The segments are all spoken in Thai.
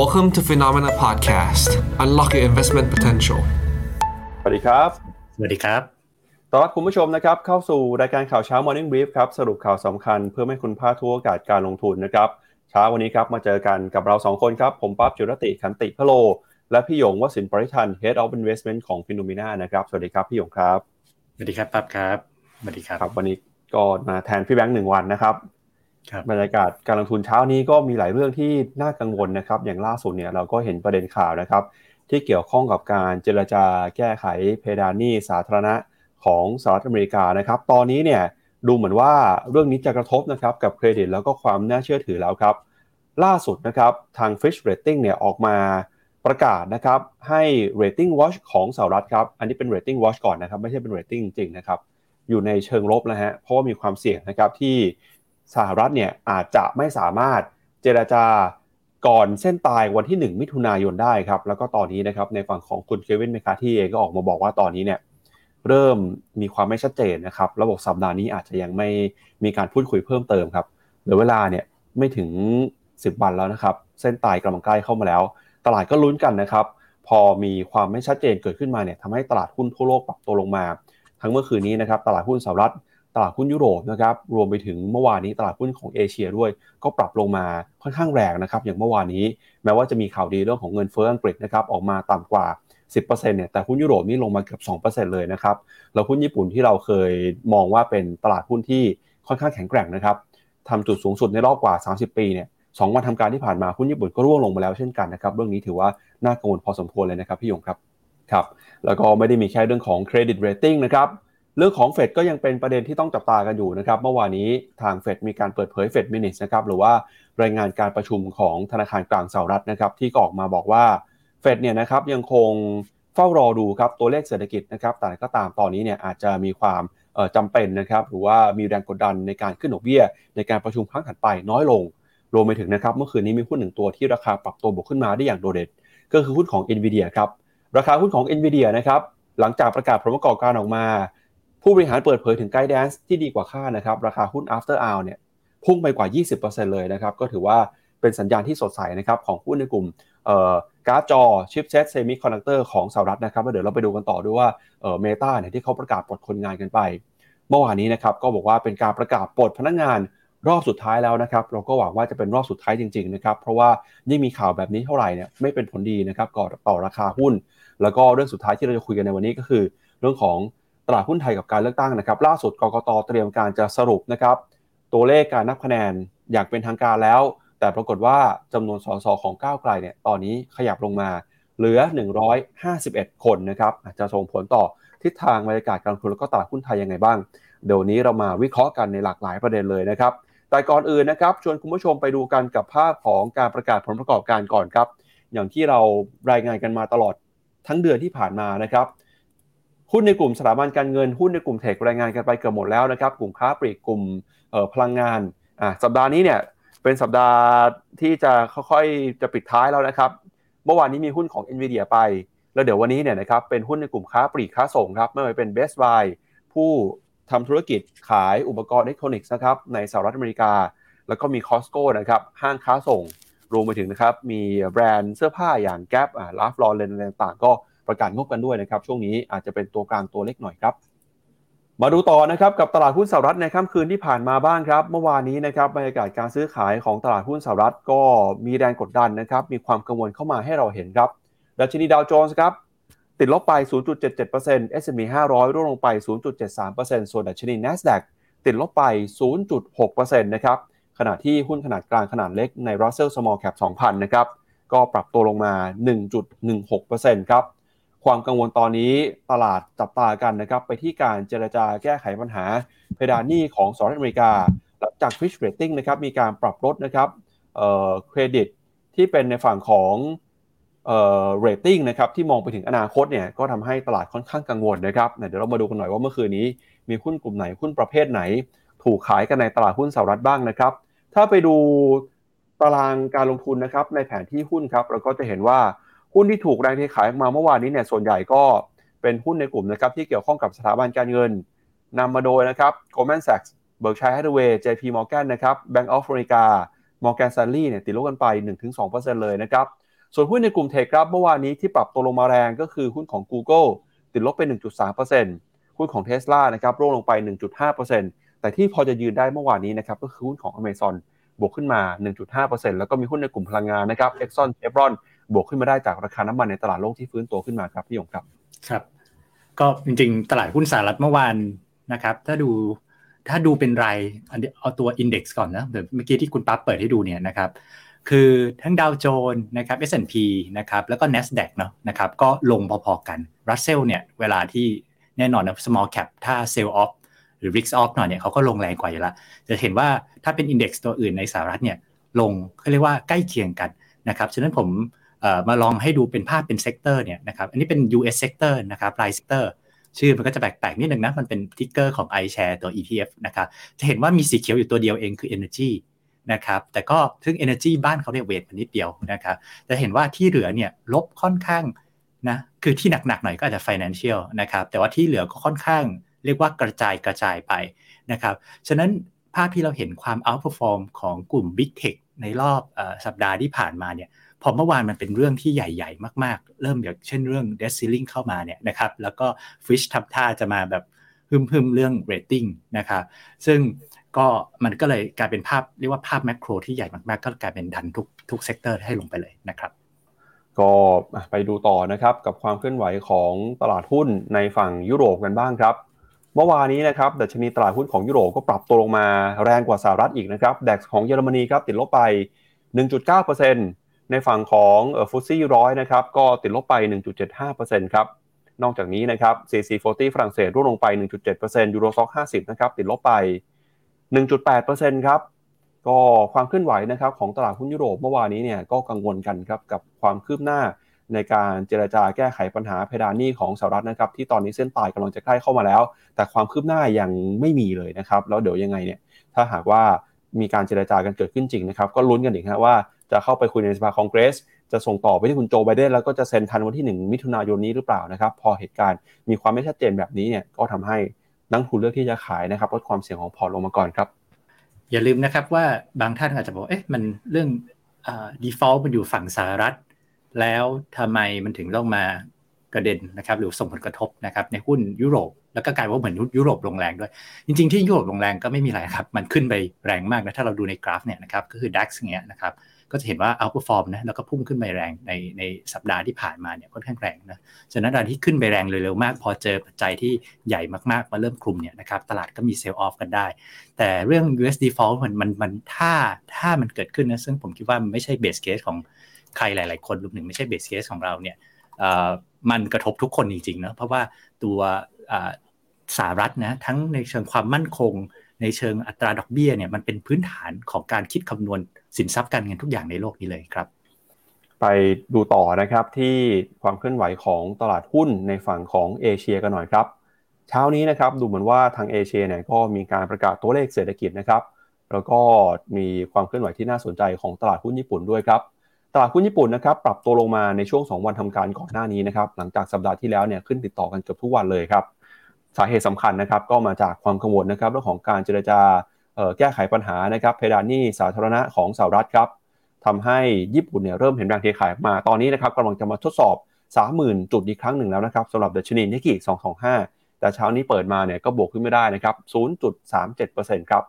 Welcome to Phenomena Podcast Unlock your investment potential สวัสดีครับ สวัสดีครับต้อนรับคุณผู้ชมนะครับ เข้าสู่รายการข่าวเช้า Morning Brief ครับ สรุปข่าวสำคัญเพื่อให้คุณพลาดทุกโอกาสการลงทุนนะครับ เช้าวันนี้ครับ มาเจอกันกับเราสองคนครับ ผมปั๊บจุรติขันติพะโล และพี่หยงวสินปริทัน Head of Investment ของฟิโนมิน่านะครับ สวัสดีครับพี่หยงครับ สวัสดีครับปั๊บครับ สวัสดีครับครับวันนี้ก็มาแทนพี่แบงค์หนึ่งวันนะครับครั บรรยากาศการลงทุนเช้านี้ก็มีหลายเรื่องที่น่ากังวลนะครับ อย่างล่าสุดเนี่ยเราก็เห็นประเด็นข่าวนะครับ ที่เกี่ยวข้องกับการเจรจาแก้ไขเพดานหนี้สาธารณะของสหรัฐอเมริกานะครับ ตอนนี้เนี่ยดูเหมือนว่าเรื่องนี้จะกระทบนะครับกับเครดิตแล้วก็ความน่าเชื่อถือแล้วครับ ล่าสุดนะครับทาง Fitch Rating เนี่ยออกมาประกาศนะครับให้ Rating Watch ของสหรัฐครับ อันนี้เป็น Rating Watch ก่อนนะครับ ไม่ใช่เป็น Rating จริงนะครับ อยู่ในเชิงลบนะฮะเพราะว่ามีความเสี่ยงนะครับที่ สหรัฐเนี่ยอาจจะไม่สามารถเจรจาก่อนเส้นตายวันที่ 1 มิถุนายนได้ครับ แล้วก็ตอนนี้นะครับในฝั่งของคุณเควินเมคาที่เองก็ออกมาบอกว่าตอนนี้เนี่ยเริ่มมีความไม่ชัดเจนนะครับ ระบบสัปดาห์นี้อาจจะยังไม่มีการพูดคุยเพิ่มเติมครับเหลือเวลาเนี่ยไม่ถึง 10 วันแล้วนะครับ เส้นตายกำลังใกล้เข้ามาแล้ว ตลาดก็ลุ้นกันนะครับ พอมีความไม่ชัดเจนเกิดขึ้นมาเนี่ยทำให้ตลาดหุ้นทั่วโลกปรับตัวลงมา ทั้งเมื่อคืนนี้นะครับ ตลาดหุ้นสหรัฐ ตลาดหุ้นยุโรปนะครับรวมไปถึงเมื่อวานนี้ตลาดหุ้นของเอเชียด้วย ก็ปรับลงมาค่อนข้างแรงนะครับอย่างเมื่อวานนี้ แม้ว่าจะมีข่าวดีเรื่องของเงินเฟ้ออังกฤษนะครับออกมาต่ำกว่า 10%เนี่ยแต่หุ้นยุโรปนี่ลงมาเกือบ 2%เลยนะครับแล้วหุ้นญี่ปุ่นที่เราเคยมองว่าเป็นตลาดหุ้นที่ค่อนข้างแข็งแกร่งนะครับทำจุดสูงสุดในรอบกว่า 30 ปีเนี่ยสองวันทำการที่ผ่านมาหุ้นญี่ปุ่นก็ร่วงลงมาแล้วเช่นกันนะครับเรื่องนี้ถือว่าน่ากังวลพอสมควรเลยนะครับพี่หยงครับครับแล้วก็ไม่ได้มีแค่เรื่องของเครดิตเรตติ้งนะครับ เรื่องของเฟดก็ยังเป็นประเด็นที่ต้องจับตากันอยู่นะครับ เมื่อวานนี้ทางเฟดมีการเปิดเผยเฟด minutes นะครับหรือว่ารายงานการประชุมของธนาคารกลางสหรัฐนะครับที่ก็ออกมาบอกว่าเฟดเนี่ยนะครับยังคงเฝ้ารอดูครับตัวเลขเศรษฐกิจนะครับแต่ก็ตามตอนนี้เนี่ยอาจจะมีความเอ่อจำเป็นนะครับหรือว่ามีแรงกดดันในการขึ้นดอกเบี้ย ในการประชุมครั้งถัดไปน้อยลง รวมไปถึงนะครับเมื่อคืนนี้มีหุ้นหนึ่งตัวที่ราคาปรับตัวบวกขึ้นมาได้อย่างโดดเด่นก็คือหุ้นของ NVIDIA ครับราคาหุ้นของ NVIDIA นะครับหลังจากประกาศผลประกอบการออกมา ผู้บริหารเปิดเผยถึง guidance ที่ดีกว่าคาดนะครับราคาหุ้น after hour เนี่ยพุ่งไปกว่า 20%เลยนะครับก็ถือว่าเป็นสัญญาณที่สดใสนะครับของหุ้นในกลุ่มการ์ดจอชิปเซตเซมิคอนดักเตอร์ของสหรัฐนะครับแล้วเดี๋ยวเราไปดูกันต่อด้วยว่า Meta เนี่ยที่เขาประกาศปลดคนงานกันไป เมื่อวานนี้นะครับก็บอกว่าเป็นการประกาศปลดพนักงานรอบสุดท้ายแล้วนะครับเราก็หวังว่าจะเป็นรอบสุดท้ายจริงๆนะครับเพราะว่ายิ่งมีข่าวแบบนี้เท่าไหร่เนี่ยไม่เป็นผลดีนะครับก่อต่อราคาหุ้น แล้วก็เรื่องสุดท้ายที่เราจะคุยกันในวันนี้ก็คือ เรื่องของ ตลาดหุ้นไทยกับการเลือกตั้งนะครับ ล่าสุดกกตเตรียมการจะสรุปนะครับ ตัวเลขการนับคะแนนอย่างเป็นทางการแล้ว แต่ปรากฏว่าจำนวนสสของก้าวไกลเนี่ยตอนนี้ขยับลงมาเหลือ 151 คนนะครับอาจจะส่งผลต่อทิศทางบรรยากาศการลงทุนแล้วก็ตลาดหุ้นไทยยังไงบ้าง เดี๋ยวนี้เรามาวิเคราะห์กันในหลากหลายประเด็นเลยนะครับ แต่ก่อนอื่นนะครับชวนคุณผู้ชมไปดูกันกับภาพของการประกาศผลประกอบการก่อนครับ อย่างที่เรารายงานกันมาตลอดทั้งเดือนที่ผ่านมานะครับ หุ้นในกลุ่มสถาบันการเงินหุ้นในกลุ่มเทครายงานกันไปเกือบหมดแล้วนะครับ กลุ่มค้าปลีกกลุ่มพลังงานอะสัปดาห์นี้เนี่ยเป็นสัปดาห์ที่จะค่อยๆจะปิดท้ายแล้วนะครับ เมื่อวานนี้มีหุ้นของ NVIDIA ไป แล้วเดี๋ยววันนี้เนี่ยนะครับเป็นหุ้นในกลุ่มค้าปลีกค้าส่งครับไม่ว่าจะเป็น Best Buy ผู้ทำธุรกิจขายอุปกรณ์อิเล็กทรอนิกส์นะครับในสหรัฐอเมริกา แล้วก็มี Costco นะครับห้างค้าส่งรวมไปถึงนะครับมีแบรนด์เสื้อผ้าอย่าง Gap อ่า Ralph Lauren ต่างๆก็ ประกาศงบกันด้วยนะครับ ช่วงนี้อาจจะเป็นตัวกลางตัวเล็กหน่อยครับ มาดูต่อนะครับกับตลาดหุ้นสหรัฐในค่ำคืนที่ผ่านมาบ้างครับ เมื่อวานนี้นะครับบรรยากาศการซื้อขายของตลาดหุ้นสหรัฐก็มีแรงกดดันนะครับ มีความกังวลเข้ามาให้เราเห็นครับดัชนีดาวโจนส์ครับติดลบไป 0.77% S&P 500ร่วงลงไป 0.73%ส่วนดัชนี NASDAQ ติดลบไป 0.6%นะครับ ขณะที่หุ้นขนาดกลางขนาดเล็กใน Russell Small Cap 2,000 นะครับ ก็ปรับตัวลงมา 1.16%ครับ ความกังวลตอนนี้ตลาดจับตากันนะครับไปที่การเจรจาแก้ไขปัญหาเพดานหนี้ของสหรัฐอเมริกา หลังจาก Fitch Rating นะครับมีการปรับลดนะครับเครดิตที่เป็นในฝั่งของเอ่อ rating นะครับที่มองไปถึงอนาคตเนี่ยก็ทำให้ตลาดค่อนข้างกังวลนะครับเดี๋ยวเรามาดูกันหน่อยว่าเมื่อคืนนี้ มีหุ้นกลุ่มไหนหุ้นประเภทไหน ถูกขายกันในตลาดหุ้นสหรัฐบ้างนะครับ ถ้าไปดูตารางการลงทุนนะครับในแผนที่หุ้นครับเราก็จะเห็นว่า หุ้นที่ถูกแรงเทขายมาเมื่อวานนี้เนี่ยส่วนใหญ่ก็เป็นหุ้นในกลุ่มนะครับที่เกี่ยวข้องกับสถาบันการเงินนำมาโดยนะครับ Goldman Sachs Berkshire Hathaway JP Morgan นะครับ Bank of America Morgan Stanley เนี่ยติดลบกันไป 1-2%เลยนะครับส่วนหุ้นในกลุ่มเทคครับเมื่อวานนี้ที่ปรับตัวลงมาแรงก็คือหุ้นของ Google ติดลบไป 1.3%หุ้นของ Tesla นะครับร่วงลงไป 1.5%แต่ที่พอจะยืนได้เมื่อวานนี้นะครับก็คือหุ้นของ Amazon บวกขึ้นมา 1.5%แล้วก็มีหุ้นในกลุ่มพลังงานนะครับ Exxon Chevron บวกขึ้นมาได้จากราคาน้ำมันในตลาดโลกที่ฟื้นตัวขึ้นมาครับพี่ยงครับครับ ก็จริงๆ ตลาดหุ้นสหรัฐเมื่อวานนะครับ ถ้าดูถ้าดูเป็นรายเอาตัวอินเด็กซ์ก่อนนะเมื่อกี้ที่คุณปั๊บเปิดให้ดูเนี่ยนะครับ คือทั้งดาวโจนส์นะครับ S&P นะครับแล้วก็ NASDAQ เนาะนะครับก็ลงพอๆกัน Russell เนี่ยเวลาที่แน่นอนนะ small cap ถ้า sell off หรือ risk off หน่อยเนี่ยเขาก็ลงแรงกว่าอยู่ล้วจะเห็นว่าถ้าเป็นอินเด็กซ์ตัวอื่นในสหรัฐเนี่ยลงเขาเรียกว่าใกล้เคียงกันนะครับฉะนั้นผม มาลองให้ดูเป็นภาพเป็น sector เนี่ยนะครับอันนี้เป็น US sector นะครับราย sector ชื่อมันก็จะแปลกๆนิดนึงนะ มันเป็น ticker ของ iShare ตัว ETF นะครับจะเห็นว่ามีสีเขียวอยู่ตัวเดียวเองคือ Energy นะครับแต่ก็ซึ่ง Energy บ้านเขาเนี่ย weight มันนิดเดียวนะครับจะเห็นว่าที่เหลือเนี่ยลบค่อนข้างนะคือที่หนักๆหน่อยก็อาจจะ Financial นะครับแต่ว่าที่เหลือก็ค่อนข้างเรียกว่ากระจายกระจายไปนะครับฉะนั้นภาพที่เราเห็นความ outperform ของกลุ่ม Big Tech ในรอบอสัปดาห์ที่ผ่านมาเนี่ย พอเมื่อวานมันเป็นเรื่องที่ใหญ่ ๆ มากๆ เริ่มอย่างเช่นเรื่อง debt ceiling เข้ามาเนี่ยนะครับแล้วก็ฟิทช์ทำท่าจะมาแบบพึมๆเรื่อง rating นะครับซึ่งก็มันก็เลยกลายเป็นภาพเรียกว่าภาพ macro ที่ใหญ่มากๆ ก็กลายเป็นดันทุกทุก sector ให้ลงไปเลยนะครับก็ไปดูต่อนะครับกับความเคลื่อนไหวของตลาดหุ้นในฝั่งยุโรปกันบ้างครับ เมื่อวานนี้นะครับดัชนีตลาดหุ้นของยุโรปก็ปรับตัวลงมาแรงกว่าสหรัฐอีกนะครับแดัคของเยอรมนีครับติดลบไป 1.9% ในฝั่งของฟุตซี่ร้อยนะครับก็ติดลบไป 1.75%ครับนอกจากนี้นะครับ CC40 ฝรั่งเศสร่วงลงไป 1.7%ยูโรซ็อก50 นะครับ ติดลบไป 1.8%ครับ ก็ความเคลื่อนไหวนะครับของตลาดหุ้นยุโรปเมื่อวานนี้เนี่ยก็กังวลกันครับกับความคืบหน้าในการเจรจาแก้ไขปัญหาเพดานหนี้ของสหรัฐนะครับ ที่ตอนนี้เส้นตายกำลังจะใกล้เข้ามาแล้ว แต่ความคืบหน้ายังไม่มีเลยนะครับ แล้วเดี๋ยวยังไงเนี่ยถ้าหากว่ามีการเจรจากันเกิดขึ้นจริงนะครับ ก็ลุ้นกันอีกนะว่า จะเข้าไปคุยในสภาคองเกรส จะส่งต่อไปที่คุณโจไบเดนแล้วก็จะเซ็นทันวันที่ 1 มิถุนายนนี้หรือเปล่านะครับ พอเหตุการณ์มีความไม่ชัดเจนแบบนี้เนี่ยก็ทำให้นักทุนเลือกที่จะขายนะครับลดความเสี่ยงของพอร์ตลงมาก่อนครับ อย่าลืมนะครับว่าบางท่านอาจจะบอกเอ๊ะมันเรื่องอ default มันอยู่ฝั่งสหรัฐ แล้วทำไมมันถึงต้องมากระเด็นนะครับหรือส่งผลกระทบนะครับในหุ้นยุโรปแล้วก็กลายว่าเหมือนยุโรปลงแรงด้วย จริง ๆ ที่ยุโรปลงแรงก็ไม่มีอะไรครับ มันขึ้นไปแรงมากนะ ถ้าเราดูในกราฟเนี่ยนะครับ ก็คือ DAX เงี้ยนะครับ ก็จะเห็นว่า outperform นะแล้วก็พุ่งขึ้นไปแรงในในสัปดาห์ที่ผ่านมาเนี่ยค่อนข้างแรงนะฉะนั้นการที่ขึ้นไปแรงเร็วๆมาก พอเจอปัจจัยที่ใหญ่มากๆมาเริ่มคลุมเนี่ยนะครับตลาดก็มีเซลล์ออฟกันได้ แต่เรื่อง US default มันมันมันถ้าถ้ามันเกิดขึ้นนะซึ่งผมคิดว่ามันไม่ใช่เบสเคสของใครหลาย ๆ คนรวมถึงไม่ใช่เบสเคสของเราเนี่ยมันกระทบทุกคนจริงๆนะเพราะว่าตัวสหรัฐนะทั้งในเชิงความมั่นคง ในเชิงอัตราดอกเบี้ยเนี่ยมันเป็นพื้นฐานของการคิดคำนวณสินทรัพย์การเงินทุกอย่างในโลกนี้เลยครับ ไปดูต่อนะครับที่ความเคลื่อนไหวของตลาดหุ้นในฝั่งของเอเชียกันหน่อยครับ เช้านี้นะครับดูเหมือนว่าทางเอเชียเนี่ยก็มีการประกาศตัวเลขเศรษฐกิจนะครับ แล้วก็มีความเคลื่อนไหวที่น่าสนใจของตลาดหุ้นญี่ปุ่นด้วยครับตลาดหุ้นญี่ปุ่นนะครับปรับตัวลงมาในช่วง 2 วันทำการก่อนหน้านี้นะครับหลังจากสัปดาห์ที่แล้วเนี่ยขึ้นติดต่อกันเกือบทุกวันเลยครับ สาเหตุสำคัญนะครับก็มาจากความกังวลนะครับเรื่องของการเจรจาแก้ไขปัญหานะครับเพดานหนี้สาธารณะของสหรัฐครับทำให้ญี่ปุ่นเนี่ยเริ่มเห็นแรงเทขายมาตอนนี้นะครับกำลังจะมาทดสอบ 30,000 จุดอีกครั้งหนึ่งแล้วนะครับสำหรับดัชนีนิกเกอิ225 แต่เช้านี้เปิดมาเนี่ยก็บวกขึ้นไม่ได้นะครับ 0.37%ครับ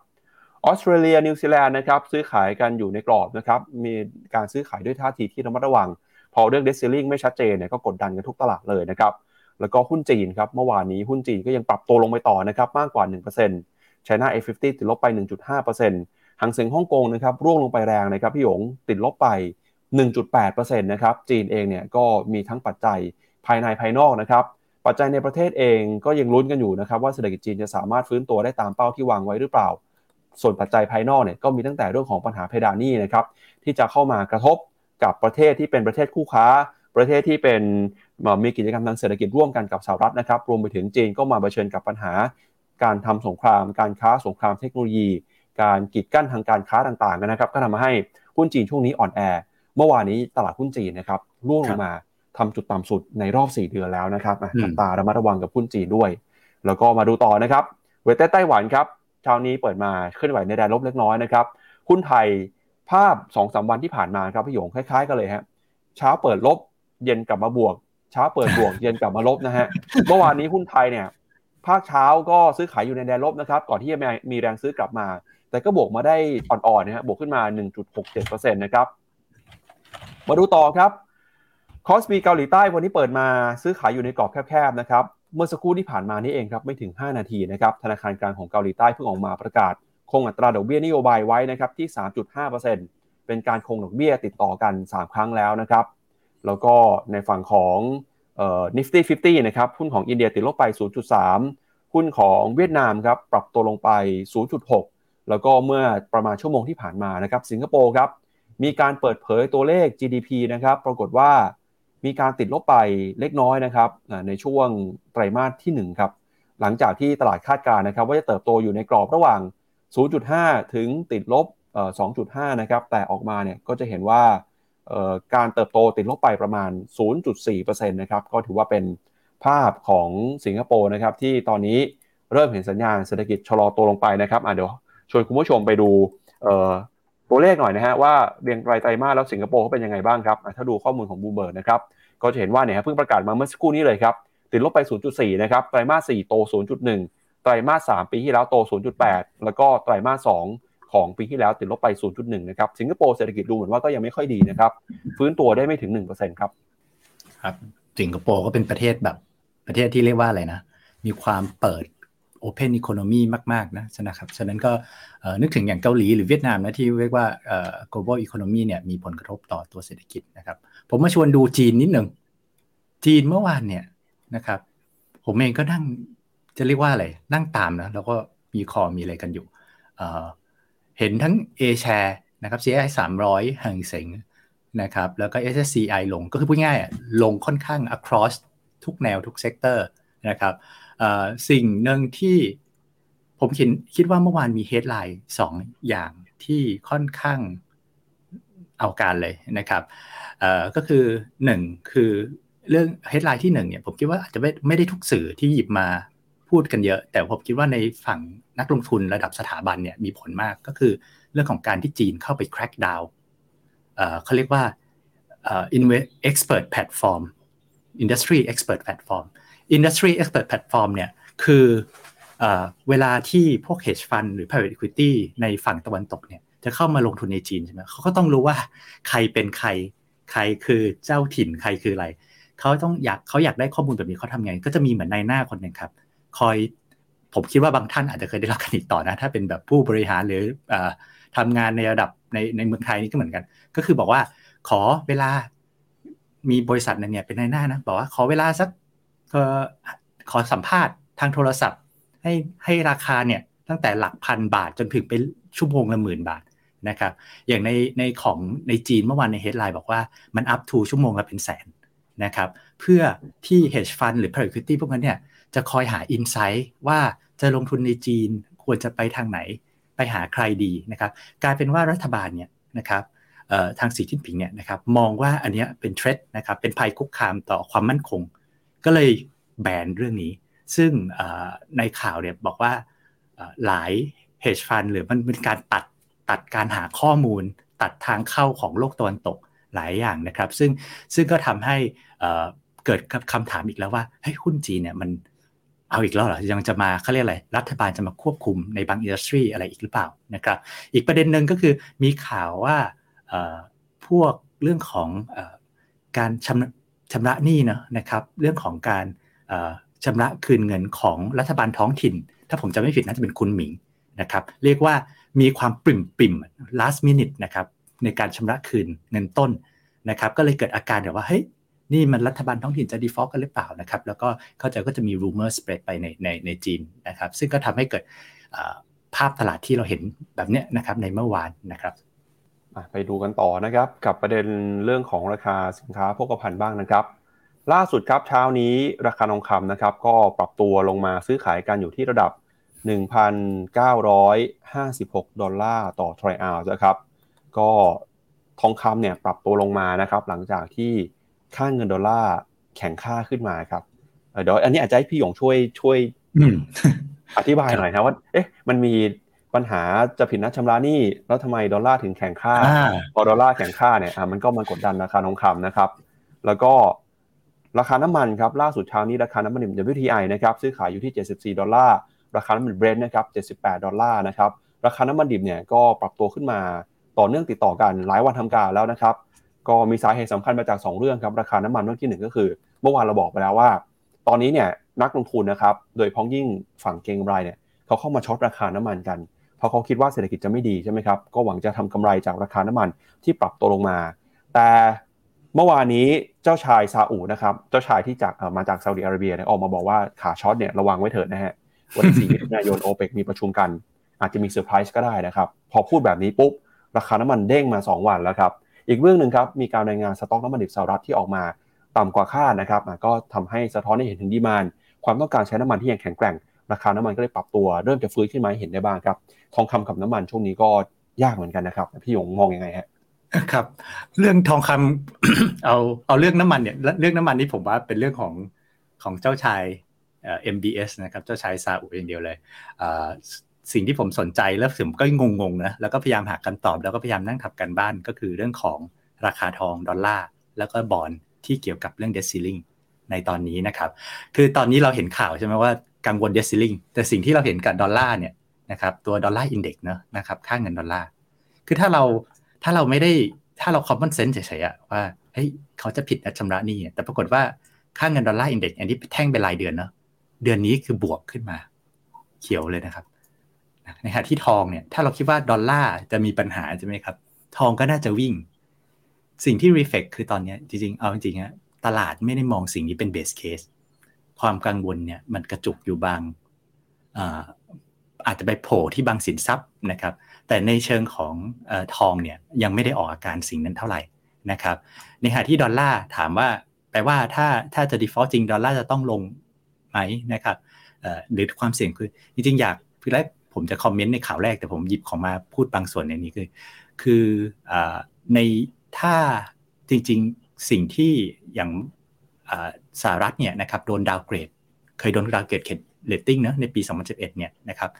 ออสเตรเลียนิวซีแลนด์นะครับซื้อขายกันอยู่ในกรอบนะครับมีการซื้อขายด้วยท่าทีที่ระมัดระวัง พอเรื่อง debt ceiling ไม่ชัดเจนเนี่ยก็กดดันกันทุกตลาดเลยนะครับ แล้วก็หุ้นจีนครับเมื่อวานนี้หุ้นจีนก็ยังปรับตัวลงไปต่อนะครับมากกว่า 1% China A50 ติดลบไป 1.5%ฮั่งเส็งฮ่องกงนะครับร่วงลงไปแรงนะครับพี่หยงติดลบไป 1.8%นะครับจีนเองเนี่ยก็มีทั้งปัจจัยภายในภายนอกนะครับปัจจัยในประเทศเองก็ยังลุ้นกันอยู่นะครับว่าเศรษฐกิจจีนจะสามารถฟื้นตัวได้ตามเป้าที่วางไว้หรือเปล่า ส่วนปัจจัยภายนอกเนี่ยก็มีตั้งแต่เรื่องของปัญหาเพดานหนี้นะครับที่จะเข้ามากระทบกับประเทศที่เป็นประเทศคู่ค้า ประเทศที่เป็นมีกิจกรรมทางเศรษฐกิจร่วมกันกับสหรัฐนะครับ รวมไปถึงจีนก็มาเผชิญกับปัญหา การทำสงคราม การค้าสงครามเทคโนโลยี การกีดกั้นทางการค้าต่างๆนะครับ ก็ทำมาให้หุ้นจีนช่วงนี้อ่อนแอ เมื่อวานนี้ตลาดหุ้นจีนนะครับร่วงลงมาทำจุดต่ำสุดในรอบ 4 เดือนแล้วนะครับจับตาระมัดระวังกับหุ้นจีนด้วย แล้วก็มาดูต่อนะครับ เวทไต้หวันครับเช้านี้เปิดมาเคลื่อนไหวในแดนลบเล็กน้อยนะครับหุ้นไทยภาพ2อสวันที่ผ่านมาครับพี่หยงคล้ายๆกันเลยฮะเช้าเปิดลบ เย็นกลับมาบวก เช้าเปิดบวก เย็นกลับมาลบนะฮะ เมื่อวานนี้หุ้นไทยเนี่ย ภาคเช้าก็ซื้อขายอยู่ในแดนลบนะครับ ก่อนที่จะมีแรงซื้อกลับมา แต่ก็บวกมาได้อ่อนๆนะฮะ บวกขึ้นมา 1.67%นะครับ มาดูต่อครับ คอสปีเกาหลีใต้วันนี้เปิดมาซื้อขายอยู่ในกรอบแคบๆนะครับ เมื่อสักครู่ที่ผ่านมานี่เองครับ ไม่ถึง 5 นาทีนะครับ ธนาคารกลางของเกาหลีใต้เพิ่งออกมาประกาศ คงอัตราดอกเบี้ยนโยบายไว้นะครับที่ 3.5%เป็นการคงดอกเบี้ยติดต่อกัน 3 ครั้งแล้วนะครับ แล้วก็ในฝั่งของเอ่อ Nifty 50นะครับหุ้นของอินเดียติดลบไป 0.3 หุ้นของเวียดนามครับปรับตัวลงไป 0.6 แล้วก็เมื่อประมาณชั่วโมงที่ผ่านมานะครับสิงคโปร์ครับมีการเปิดเผยตัวเลข GDP นะครับปรากฏว่ามีการติดลบไปเล็กน้อยนะครับในช่วงไตรมาสที่1ครับหลังจากที่ตลาดคาดการณ์นะครับว่าจะเติบโตอยู่ในกรอบระหว่าง 0.5 ถึงติดลบ 2.5 นะครับแต่ออกมาเนี่ยก็จะเห็นว่า การเติบโตติดลบไปประมาณ 0.4%นะครับก็ถือว่าเป็นภาพของสิงคโปร์นะครับที่ตอนนี้เริ่มเห็นสัญญาณเศรษฐกิจชะลอตัวลงไปนะครับเดี๋ยวชวนคุณผู้ชมไปดูตัวเลขหน่อยนะฮะว่าเรียงรายไตรมาสแล้วสิงคโปร์เขาเป็นยังไงบ้างครับถ้าดูข้อมูลของบูเบิร์ดนะครับก็จะเห็นว่าเนี่ยเพิ่งประกาศมาเมื่อสักครู่นี้เลยครับติดลบไป 0.4 นะครับไตรมาส 4 โต 0.1 ไตรมาส 3 ปีที่แล้วโต 0.8 แล้วก็ไตรมาส 2 ของปีที่แล้วติดลบไป 0.1 นะครับ สิงคโปร์เศรษฐกิจดูเหมือนว่าก็ยังไม่ค่อยดีนะครับ ฟื้นตัวได้ไม่ถึง 1%ครับ ครับ สิงคโปร์ก็เป็นประเทศแบบประเทศที่เรียกว่าอะไรนะ มีความเปิด Open Economy มาก ๆ นะนะครับ ฉะนั้นก็นึกถึงอย่างเกาหลีหรือเวียดนามนะที่เรียกว่า global economy เนี่ยมีผลกระทบต่อตัวเศรษฐกิจนะครับ ผมมาชวนดูจีนนิดหนึ่ง จีนเมื่อวานเนี่ยนะครับ ผมเองก็นั่งจะเรียกว่าอะไร นั่งตามนะ แล้วก็มีคอมีอะไรกันอยู่ เห็นทั้ง A share นะครับ CSI 300ฮั่งเส็งนะครับแล้วก็ SSCI ลงก็คือพูดง่ายลงค่อนข้าง across ทุกแนวทุก sector นะครับสิ่งหนึ่งที่ผมคิดคิดว่าเมื่อวานมี headline สองอย่างที่ค่อนข้างเอาการเลยนะครับก็คือหนึ่งคือเรื่องเฮดไลน์ที่หนึ่งเนี่ยผมคิดว่าอาจจะไม่ไม่ได้ทุกสื่อที่หยิบมา พูดกันเยอะ แต่ผมคิดว่าในฝั่งนักลงทุนระดับสถาบันเนี่ยมีผลมากก็คือเรื่องของการที่จีนเข้าไป crack down เขาเรียกว่า invest expert platform industry expert platform industry expert platform เนี่ยคือเวลาที่พวก hedge fund หรือ private equity ในฝั่งตะวันตกเนี่ยจะเข้ามาลงทุนในจีนใช่ไหมเขาก็ต้องรู้ว่าใครเป็นใคร ใครคือเจ้าถิ่นใครคืออะไร เขาต้องอยากเขาอยากได้ข้อมูลแบบนี้เขาทำไง ก็จะมีเหมือนนายหน้าคนหนึ่งครับ คอยผมคิดว่าบางท่านอาจจะเคยได้รับการติดต่อนะ ถ้าเป็นแบบผู้บริหารหรืออทำงานในระดับในในเมืองไทยนี่ก็เหมือนกัน ก็คือบอกว่าขอเวลามีบริษัทนึงเนี่ยเป็นนายหน้านะบอกว่าขอเวลาสักขอสัมภาษณ์ทางโทรศัพท์ ให้ให้ราคาเนี่ยตั้งแต่หลักพันบาทจนถึงเป็นชั่วโมงละหมื่นบาทนะครับ อย่างในในของในจีนเมื่อวานในเฮดไลน์บอกว่ามันอัพทูชั่วโมงละเป็นแสนนะครับ เพื่อที่ hedge fund หรือ private equity พวกนั้นเนี่ย จะคอยหา insight ว่าจะลงทุนในจีนควรจะไปทางไหนไปหาใครดีนะครับ กลายเป็นว่ารัฐบาลเนี่ยนะครับทางสีจิ้นผิงเนี่ยนะครับมองว่าอันนี้เป็นเทรดนะครับเป็นภัยคุกคามต่อความมั่นคง ก็เลยแบนเรื่องนี้ ซึ่งในข่าวเนี่ยบอกว่าหลาย hedge fund หรือมันเป็นการตัดตัดการหาข้อมูล ตัดทางเข้าของโลกตะวันตกหลายอย่างนะครับ ซึ่งซึ่งก็ทำให้เกิดคำถามอีกแล้วว่าเฮ้ยหุ้นจีนเนี่ยมัน เอาอีกแล้วเหรอยังจะมาเขาเรียกอะไรรัฐบาลจะมาควบคุมในบางอินดัสทรีอะไรอีกหรือเปล่านะครับอีกประเด็นหนึ่งก็คือมีข่าวว่าพวกเรื่องของการชำชำระหนี้นะนะครับเรื่องของการชำระคืนเงินของรัฐบาลท้องถิ่น ถ้าผมจะไม่ผิดน่าจะเป็นคุณหมิงนะครับเรียกว่ามีความปริ่มปริ่ม last minute นะครับในการชำระคืนเงินต้นนะครับก็เลยเกิดอาการแบบว่าเฮ้ย นี่มันรัฐบาลท้องถิ่นจะ default กันหรือเปล่านะครับ แล้วก็เข้าใจก็จะมี rumor spread ไปในในในจีนนะครับ ซึ่งก็ทำให้เกิดภาพตลาดที่เราเห็นแบบนี้นะครับในเมื่อวานนะครับไปดูกันต่อนะครับกับประเด็นเรื่องของราคาสินค้าโภคภัณฑ์บ้างนะครับ ล่าสุดครับเช้านี้ราคาทองคำนะครับ ก็ปรับตัวลงมาซื้อขายกันอยู่ที่ระดับ 1,956 ดอลลาร์ต่อทริอัลนะครับ ก็ทองคำเนี่ยปรับตัวลงมานะครับ หลังจากที่ ค่าเงินดอลลาร์แข็งค่าขึ้นมาครับเดี๋ยวอันนี้อาจจะให้พี่หยงช่วยช่วยอธิบายหน่อยนะว่า เอ๊ะ มันมีปปัญหาจะผิดนัดชำระหนี้แล้วทำไมดอลลาร์ถึงแข็งค่าอ่าพอดอลลาร์แข็งค่าเนี่ยอะมันก็มากดดันราคาทองคำนะครับ แล้วก็ราคาน้ำมันครับล่าสุดเช้านี้ราคาน้ำมันดิบ WTI นะครับซื้อขายอยู่ที่ 74 ดอลลาร์ราคาน้ำมันเบรนท์นะครับ 78 ดอลลาร์นะครับราคาน้ำมันดิบเนี่ยก็ปรับตัวขึ้นมาต่อเนื่องติดต่อกันหลายวันทำการแล้วนะครับ ก็มีสาเหตุสำคัญมาจาก 2 เรื่องครับ ราคาน้ำมันเรื่องที่หนึ่งก็คือ เมื่อวานเราบอกไปแล้วว่า ตอนนี้เนี่ยนักลงทุนนะครับ โดยพ้องยิ่งฝั่งเก็งกำไรเนี่ยเขาเข้ามาช็อตราคาน้ำมันกัน เพราะเขาคิดว่าเศรษฐกิจจะไม่ดีใช่ไหมครับ ก็หวังจะทำกำไรจากราคาน้ำมันที่ปรับตัวลงมา แต่เมื่อวานนี้เจ้าชายซาอุนะครับ เจ้าชายที่จากเอ่อมาจากซาอุดิอาระเบียเนี่ยออกมาบอกว่าขาช็อตเนี่ยระวังไว้เถิดนะฮะ วันที่ 4 มิถุนายนโอเปกมีประชุมกัน อาจจะมีเซอร์ไพรส์ก็ได้นะครับ พอพูดแบบนี้ปุ๊บราคาน้ำมันเด้งมา 2 วันแล้วครับ อีกเรื่องหนึ่งครับมีการรายงานสต็อกน้ำมันดิบสหรัฐที่ออกมาต่ำกว่าคาดนะครับก็ทำให้สะท้อนให้เห็นถึงดีมานความต้องการใช้น้ำมันที่ยังแข็งแกร่ง ราคาน้ำมันก็เลยปรับตัวเริ่มจะฟื้นขึ้นมาหเห็นได้บ้างครับ ทองคำกับน้ำมันช่วงนี้ก็ยากเหมือนกันนะครับ พี่หยงมองยังไงฮะครับ เรื่องทองคำเอาเอาเรื่องน้ำมันเนี่ยเรื่องน้ำมันนี่ผมว่าเป็นเรื่องของของเจ้าชายเอ่อ MBS นะครับเจ้าชายซาอุอย่างเดียวเลยเสิ่งที่ผมสนใจแล้วผมก็งงๆนะแล้วก็พยายามหาคำตอบแล้วก็พยายามนั่งทำกันบ้านก็คือเรื่องของราคาทองดอลลาร์แล้วก็บอลที่เกี่ยวกับเรื่อง debt ceiling ในตอนนี้นะครับ คือตอนนี้เราเห็นข่าวใช่ไหมว่ากังวล debt ceiling แต่สิ่งที่เราเห็นกับดอลลาร์เนี่ยนะครับตัว dollar index เนอะนะครับค่าเงินดอลลาร์คือถ้าเราถ้าเราไม่ได้ถ้าเรา common sense เฉยๆอะว่าเฮ้ยเขาจะผิดนัดชำระหนี้แต่ปรากฏว่าค่าเงิน dollar index อันนี้แท่งเป็นรายเดือนเนาะเดือนนี้คือบวกขึ้นมา เขียวเลยนะครับ ในขณะที่ทองเนี่ยถ้าเราคิดว่าดอลลาร์จะมีปัญหาใช่ไหมครับ ทองก็น่าจะวิ่ง สิ่งที่ reflect คือตอนนี้จริงๆ เอาจริงๆฮะตลาดไม่ได้มองสิ่งนี้เป็น base case ความกังวลเนี่ยมันกระจุกอยู่บางอาอาจจะไปโผล่ที่บางสินทรัพย์นะครับ แต่ในเชิงของอทองเนี่ยยังไม่ได้ออกอาการสิ่งนั้นเท่าไหร่นะครับ ในขณะที่ดอลลาร์ถามว่าแปลว่าถ้าถ้าจะ default จริงดอลลาร์จะต้องลงไหมนะครับหรือความเสี่ยงคือจริงๆอยากคือแรก ผมจะ comment ในข่าวแรกแต่ผมหยิบของมาพูดบางส่วนในนี้คือ คืออในถ้าจริงๆสิ่งที่อย่างสหรัฐเนี่ยนะครับโดน downgrade เคยโดน downgrade rating นะในปี 2011เนี่ยนะครับ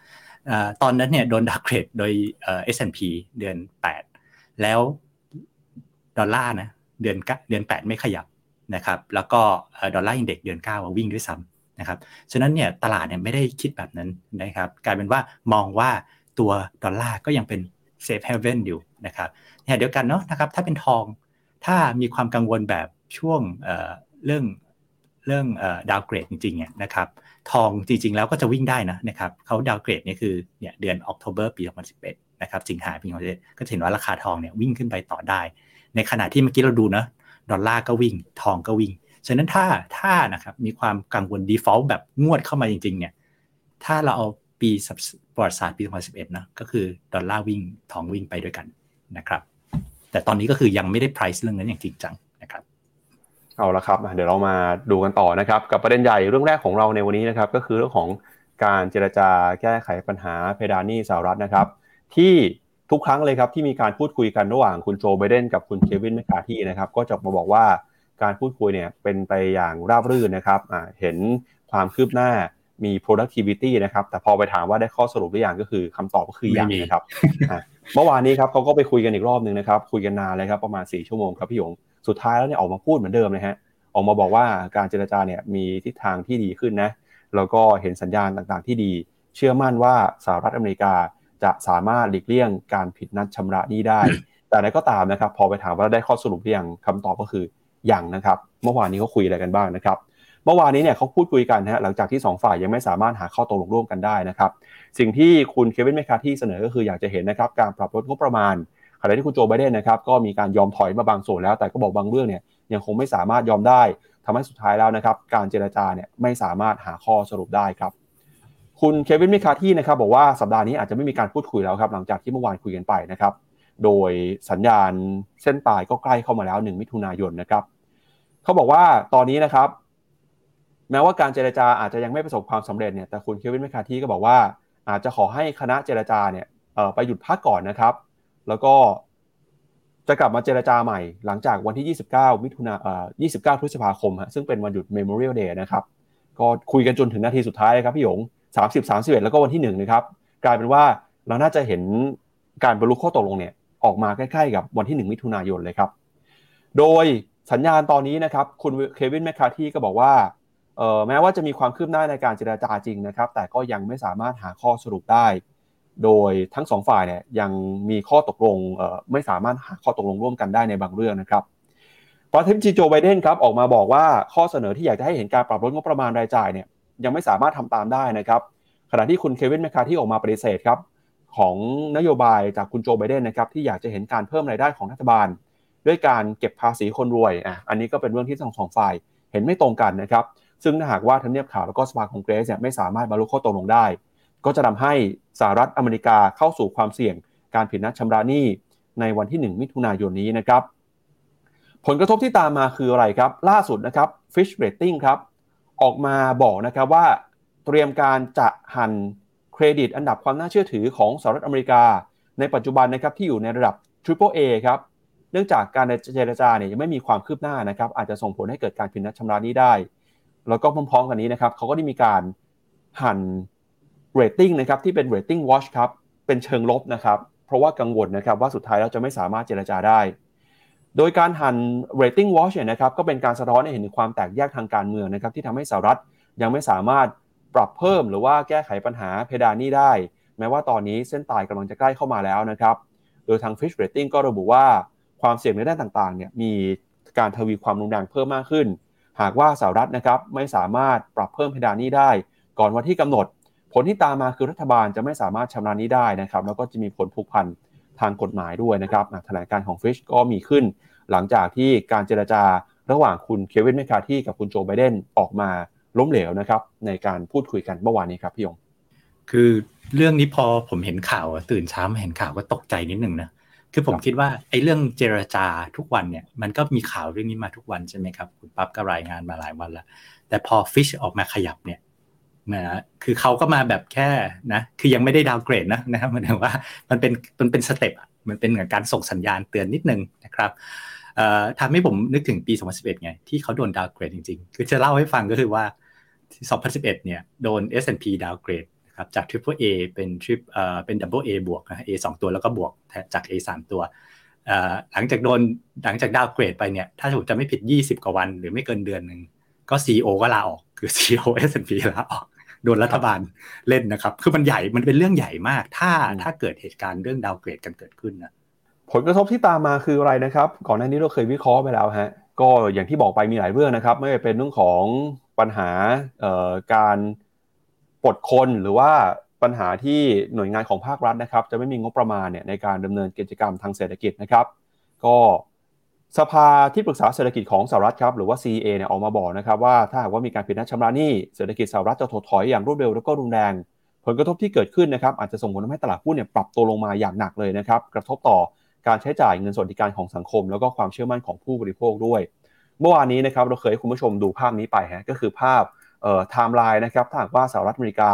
อตอนนั้นเนี่ยโดน downgrade โดยเอ่อ S&P เดือน 8 แล้วดอลลาร์นะเดือนเก้าเดือน 8 ไม่ขยับนะครับแล้วก็ดอลลาร์ index เดือน 9 วิ่งด้วยซ้ำ นะครับฉะนั้นเนี่ยตลาดเนี่ยไม่ได้คิดแบบนั้นนะครับกลายเป็นว่ามองว่าตัวดอลลาร์ก็ยังเป็น safe haven อยู่นะครับเนี่ยเดียวกันเนาะนะครับถ้าเป็นทองถ้ามีความกังวลแบบช่วงเเรื่องเรื่องดาวเกรดจริงๆเนี่ยนะครับทองจริงๆแล้วก็จะวิ่งได้นะนะครับเขาดาวเกรดนี่คือเนี่ยเดือนออกโทเบอร์ปี 2011 นะครับสิงหาปี2011ก็จะเห็นว่าราคาทองเนี่ยวิ่งขึ้นไปต่อได้ ในขณะที่เมื่อกี้เราดูนะดอลลาร์ก็วิ่ง ทองก็วิ่ง ฉะนั้นถ้าถ้านะครับมีความกังวล default แบบงวดเข้ามาจริงๆเนี่ยถ้าเราเอาปีประวัติศาสตร์ปี 2011นะก็คือดอลลาร์วิ่งทองวิ่งไปด้วยกันนะครับ แต่ตอนนี้ก็คือยังไม่ได้ price เรื่องนั้นอย่างจริงจังนะครับเอาละครับเดี๋ยวเรามาดูกันต่อนะครับ กับประเด็นใหญ่เรื่องแรกของเราในวันนี้นะครับก็คือเรื่องของการเจรจาแก้ไขปัญหาเพดานหนี้สหรัฐนะครับ ที่ทุกครั้งเลยครับที่มีการพูดคุยกันระหว่างคุณโจไบเดนกับคุณเควินแมคคาที่นะครับ ก็จะมาบอกว่า การพูดคุยเนี่ยเป็นไปอย่างราบรื่นนะครับอ่าเห็นความคืบหน้ามี productivity นะครับ แต่พอไปถามว่าได้ข้อสรุปหรือยังก็คือคำตอบก็คือยังไม่มีนะครับอะเมื่อวานนี้ครับเขาก็ไปคุยกันอีกรอบหนึ่งนะครับ คุยกันนานเลยครับประมาณ 4 ชั่วโมงครับพี่หยงสุดท้ายแล้วเนี่ยออกมาพูดเหมือนเดิมเลยฮะออกมาบอกว่าการเจรจาเนี่ยมีทิศทางที่ดีขึ้นนะแล้วก็เห็นสัญญาณต่างๆ ที่ดี เชื่อมั่นว่าสหรัฐอเมริกาจะสามารถหลีกเลี่ยงการผิดนัดชำระหนี้ได้ แต่อะไรก็ตามนะครับ พอไปถามว่าได้ข้อสรุปหรือยังคำตอบก็คือ ยังนะครับเมื่อวานนี้เขาคุยอะไรกันบ้างนะครับเมื่อวานนี้เนี่ยเขาพูดคุยกันนะฮะหลังจากที่ 2 ฝ่ายยังไม่สามารถหาข้อตกลงร่วมกันได้นะครับสิ่งที่คุณเควินแมคคาที่เสนอก็คืออยากจะเห็นนะครับการปรับลดงบประมาณขณะที่คุณโจไบเดนนะครับก็มีการยอมถอยมาบางส่วนแล้ว แต่ก็บอกบางเรื่องเนี่ยยังคงไม่สามารถยอมได้ทำให้สุดท้ายแล้วนะครับการเจรจาเนี่ยไม่สามารถหาข้อสรุปได้ครับคุณเควินมิคาที่นะครับบอกว่าสัปดาห์นี้อาจจะไม่มีการพูดคุยแล้วครับหลังจากที่เมื่อวานคุยกันไปนะครับโดยสัญญาณเส้นตายก็ใกล้เข้ามาแล้ว 1 มิถุนายนนะครับ เขาบอกว่าตอนนี้นะครับ แม้ว่าการเจรจาอาจจะยังไม่ประสบความสำเร็จเนี่ยแต่คุณเควินแมิคาที่ก็บอกว่าอาจจะขอให้คณะเจรจาเนี่ยไปหยุดพักก่อนนะครับ แล้วก็จะกลับมาเจรจาใหม่หลังจากวันที่ 29 มิถุนาเอ่อ29 พฤษภาคมฮะซึ่งเป็นวันหยุด Memorial Day นะครับ ก็คุยกันจนถึงนาทีสุดท้ายเลยครับพี่หยง 30 31 แล้วก็วันที่ 1 นะครับ กลายเป็นว่าเราน่าจะเห็นการบรรลุข้อตกลงเนี่ยออกมาใกล้ๆกับวันที่ 1 มิถุนายนเลยครับ โดย สัญญาณตอนนี้นะครับคุณเควินแมคคาที่ก็บอกว่าแม้ว่าจะมีความคืบหน้าในการเจราจาจริงนะครับ แต่ก็ยังไม่สามารถหาข้อสรุปได้ โดยทั้งสองฝ่ายเนี่ยยังมีข้อตกลงไม่สามารถหาข้อตกลงร่วมกันได้ในบางเรื่องนะครับประธานาธิบดีโจไบเดนครับออกมาบอกว่าข้อเสนอที่อยากจะให้เห็นการปรับลดงบประมาณรายจ่ายเนี่ยยังไม่สามารถทำตามได้นะครับ ขณะที่คุณเควินแมคคาที่ออกมาปฏิเสธครับของนโยบายจากคุณโจไบเดนนะครับที่อยากจะเห็นการเพิ่มรายได้ของรัฐบาล ด้วยการเก็บภาษีคนรวยอะอันนี้ก็เป็นเรื่องที่ทั้งสองฝ่ายเห็นไม่ตรงกันนะครับ ซึ่งถ้าหากว่าทำเนียบข่าวแล้วก็สภาคองเกรสเนี่ยไม่สามารถบรรลุข้อตกลงได้ ก็จะทำให้สหรัฐอเมริกาเข้าสู่ความเสี่ยง การผิดนัดชำระหนี้ในวันที่ 1 มิถุนายนนี้นะครับ ผลกระทบที่ตามมาคืออะไรครับ ล่าสุดนะครับ Fish Rating ครับออกมาบอกนะครับว่าเตรียมการจะหันเครดิตอันดับความน่าเชื่อถือของสหรัฐอเมริกา ในปัจจุบันนะครับที่อยู่ในระดับ Triple A ครับ เนื่องจากการเจรจาเนี่ยยังไม่มีความคืบหน้านะครับ อาจจะส่งผลให้เกิดการผิดนัดชำระนี้ได้ แล้วก็พร้อมๆกันนี้นะครับเขาก็ได้มีการหันเรตติ้งนะครับที่เป็น rating watch ครับเป็นเชิงลบนะครับเพราะว่ากังวลนะครับว่าสุดท้ายแล้วจะไม่สามารถเจรจาได้ โดยการหัน rating watch เนี่ยนะครับก็เป็นการสะท้อนให้เห็นถึงความแตกแยกทางการเมืองนะครับที่ทำให้สหรัฐยังไม่สามารถปรับเพิ่มหรือว่าแก้ไขปัญหาเพดานนี้ได้ แม้ว่าตอนนี้เส้นตายกำลังจะใกล้เข้ามาแล้วนะครับ โดยทาง Fish Rating ก็ระบุว่า ความเสี่ยงในด้านต่างๆเนี่ยมีการทวีความรุนแรงเพิ่มมากขึ้น หากว่าสหรัฐนะครับไม่สามารถปรับเพิ่มเพดานนี้ได้ ก่อนวันที่กำหนด ผลที่ตามมาคือรัฐบาลจะไม่สามารถชำระนี้ได้นะครับแล้วก็จะมีผลผูกพันทางกฎหมายด้วยนะครับแถลงการของ Fish ก็มีขึ้น หลังจากที่การเจรจาระหว่างคุณเควินแมคคาที่กับคุณโจไบเดนออกมาล้มเหลวนะครับในการพูดคุยกันเมื่อวานนี้ครับพี่ยงคือเรื่องนี้พอผมเห็นข่าวตื่นเช้ามาเห็นข่าวก็ตกใจนิดนึงนะ คือผมคิดว่าไอ้เรื่องเจรจาทุกวันเนี่ย มันก็มีข่าวเรื่องนี้มาทุกวันใช่ไหมครับคุณปั๊บก็รายงานมาหลายวันแล้ว แต่พอ Fitch ออกมาขยับเนี่ยนะคือเขาก็มาแบบแค่นะคือยังไม่ได้ดาวเกรดนะนะครับมันถึงว่ามันเป็นมันเป็น step อะมันเป็นเหมือนการส่งสัญญาณเตือนนิดนึงนะครับทำให้ผมนึกถึงปี 2011 ไง ที่เขาโดน downgrade จริงๆ คือจะเล่าให้ฟังก็คือว่า 2011 เนี่ย โดน S&P downgrade ครับจาก Triple A เป็น triple เอ่อเป็น Double A บวกนะ A 2 ตัวแล้วก็บวกจาก A 3 ตัวหลังจากโดนหลังจากดาวเกรดไปเนี่ยถ้าถูกจะไม่ผิด 20 กว่าวันหรือไม่เกินเดือนหนึ่งก็ CEO ก็ลาออกคือ CEO S&P ลาออกโดนรัฐบาลเล่นนะครับ คือมันใหญ่มันเป็นเรื่องใหญ่มาก ถ้าถ้าเกิดเหตุการณ์เรื่องดาวเกรดกันเกิดขึ้นนะผลกระทบที่ตามมาคืออะไรนะครับ ก่อนหน้านี้เราเคยวิเคราะห์ไปแล้วฮะก็อย่างที่บอกไปมีหลายเรื่องนะครับ ไม่ว่าเป็นเรื่องของปัญหาการ ปลดคนหรือว่าปัญหาที่หน่วยงานของภาครัฐนะครับ จะไม่มีงบประมาณเนี่ยในการดำเนินกิจกรรมทางเศรษฐกิจนะครับ ก็สภาที่ปรึกษาเศรษฐกิจของสหรัฐครับหรือว่า CA เนี่ยออกมาบอกนะครับว่าถ้าหากว่ามีการผิดนัดชำระหนี้เศรษฐกิจสหรัฐจะถดถอยอย่างรวดเร็วแล้วก็รุนแรง ผลกระทบที่เกิดขึ้นนะครับอาจจะส่งผลทำให้ตลาดหุ้นเนี่ยปรับตัวลงมาอย่างหนักเลยนะครับกระทบต่อการใช้จ่ายเงินสวัสดิการของสังคม แล้วก็ความเชื่อมั่นของผู้บริโภคด้วย เมื่อวานนี้นะครับเราเคยให้คุณผู้ชมดูภาพนี้ไปฮะก็คือภาพ ไทม์ไลน์นะครับถ้าหากว่าสหรัฐอเมริกา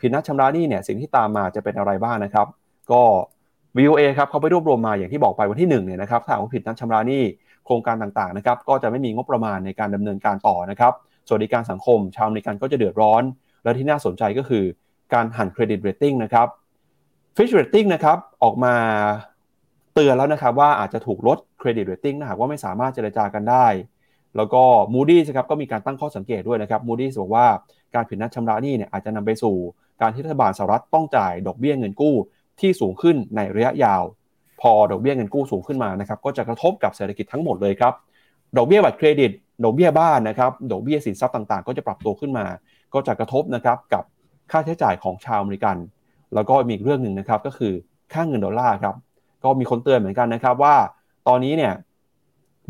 ผิดนัดชำระหนี้เนี่ยสิ่งที่ตามมาจะเป็นอะไรบ้างนะครับ ก็ VOA ครับเขาไปรวบรวมมาอย่างที่บอกไปวันที่1เนี่ยนะครับถ้าหากว่าผิดนัดชำระหนี้โครงการต่างๆนะครับก็จะไม่มีงบประมาณในการดำเนินการต่อนะครับสวัสดิการสังคม ชาวอเมริกันก็จะเดือดร้อน และที่น่าสนใจก็คือการหั่น credit rating นะครับ Fitch Ratings นะครับออกมาเตือนแล้วนะครับว่าอาจจะถูกลด credit rating ถ้าหากว่าไม่สามารถเจรจากันได้ แล้วก็ Moody's ครับก็มีการตั้งข้อสังเกตด้วยนะครับ Moody's บอกว่าการผิดนัดชำระหนี้เนี่ยอาจจะนำไปสู่การที่รัฐบาลสหรัฐต้องจ่ายดอกเบี้ยเงินกู้ที่สูงขึ้นในระยะยาว พอดอกเบี้ยเงินกู้สูงขึ้นมานะครับก็จะกระทบกับเศรษฐกิจทั้งหมดเลยครับดอกเบี้ยบัตรเครดิตดอกเบี้ยบ้านนะครับดอกเบี้ยสินทรัพย์ต่างๆ ก็จะปรับตัวขึ้นมา ก็จะกระทบนะครับกับค่าใช้จ่ายของชาวอเมริกัน แล้วก็มีอีกเรื่องหนึ่งนะครับก็คือค่าเงินดอลลาร์ครับก็มีคนเตือนเหมือนกันนะครับว่า ตอนนี้เนี่ย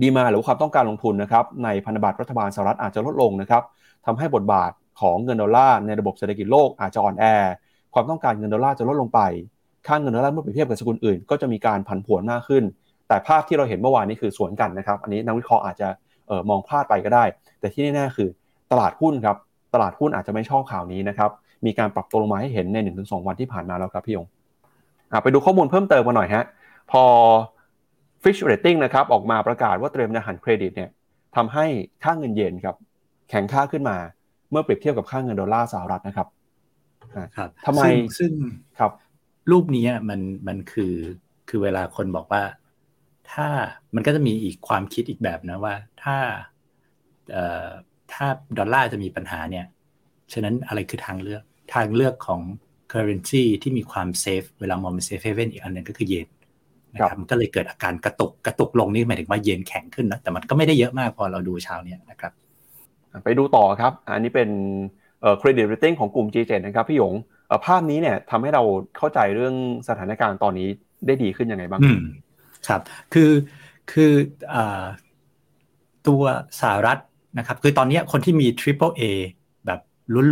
demand หรือความต้องการลงทุนนะครับในพันธบัตรรัฐบาลสหรัฐอาจจะลดลงนะครับทำให้บทบาทของเงินดอลลาร์ในระบบเศรษฐกิจโลกอาจจะอ่อนแอ ความต้องการเงินดอลลาร์จะลดลงไป ค่าเงินดอลลาร์เมื่อเปรียบเทียบกับสกุลอื่น ก็จะมีการผันผวนมากขึ้น แต่ภาพที่เราเห็นเมื่อวานนี้คือสวนกันนะครับ อันนี้นักวิเคราะห์อาจจะออมองพลาดไปก็ได้ แต่ที่แน่ๆคือตลาดหุ้นครับ ตลาดหุ้นอาจจะไม่ชอบข่าวนี้นะครับ มีการปรับตัวลงมาให้เห็นใน 1-2 วันที่ผ่านมาแล้วครับพี่ยงไปดูข้อมูลเพิ่มเติมมาหน่อยฮะ พอ Fitch Rating นะครับออกมาประกาศว่าเตรียมจะหันเครดิตเนี่ยทำให้ค่าเงินเยนครับแข็งค่าขึ้นมาเมื่อเปรียบเทียบกับค่าเงินดอลลาร์สหรัฐนะครับครับทำไมซึ่งครับ รูปนี้มันมันคือคือเวลาคนบอกว่า ถ้ามันก็จะมีอีกความคิดอีกแบบนะว่า ถ้าเอ่อถ้าดอลลาร์จะมีปัญหาเนี่ยฉะนั้นอะไรคือทางเลือกทางเลือกของ currency ที่มีความ safe เวลามองเป็น safe haven อีกอันหนึ่งก็คือเยน นะครับมันก็เลยเกิดอาการกระตุกกระตุกลงนี่หมายถึงว่าเยนแข็งขึ้นนะแต่มันก็ไม่ได้เยอะมากพอเราดูเช้านี้นะครับ ไปดูต่อครับ อันนี้เป็น credit rating ของกลุ่ม G7 นะครับพี่หยงภาพนี้เนี่ยทำให้เราเข้าใจเรื่องสถานการณ์ตอนนี้ได้ดีขึ้นยังไงบ้างครับ คือคืออตัวสหรัฐนะครับ คือตอนนี้คนที่มี Triple A แบบ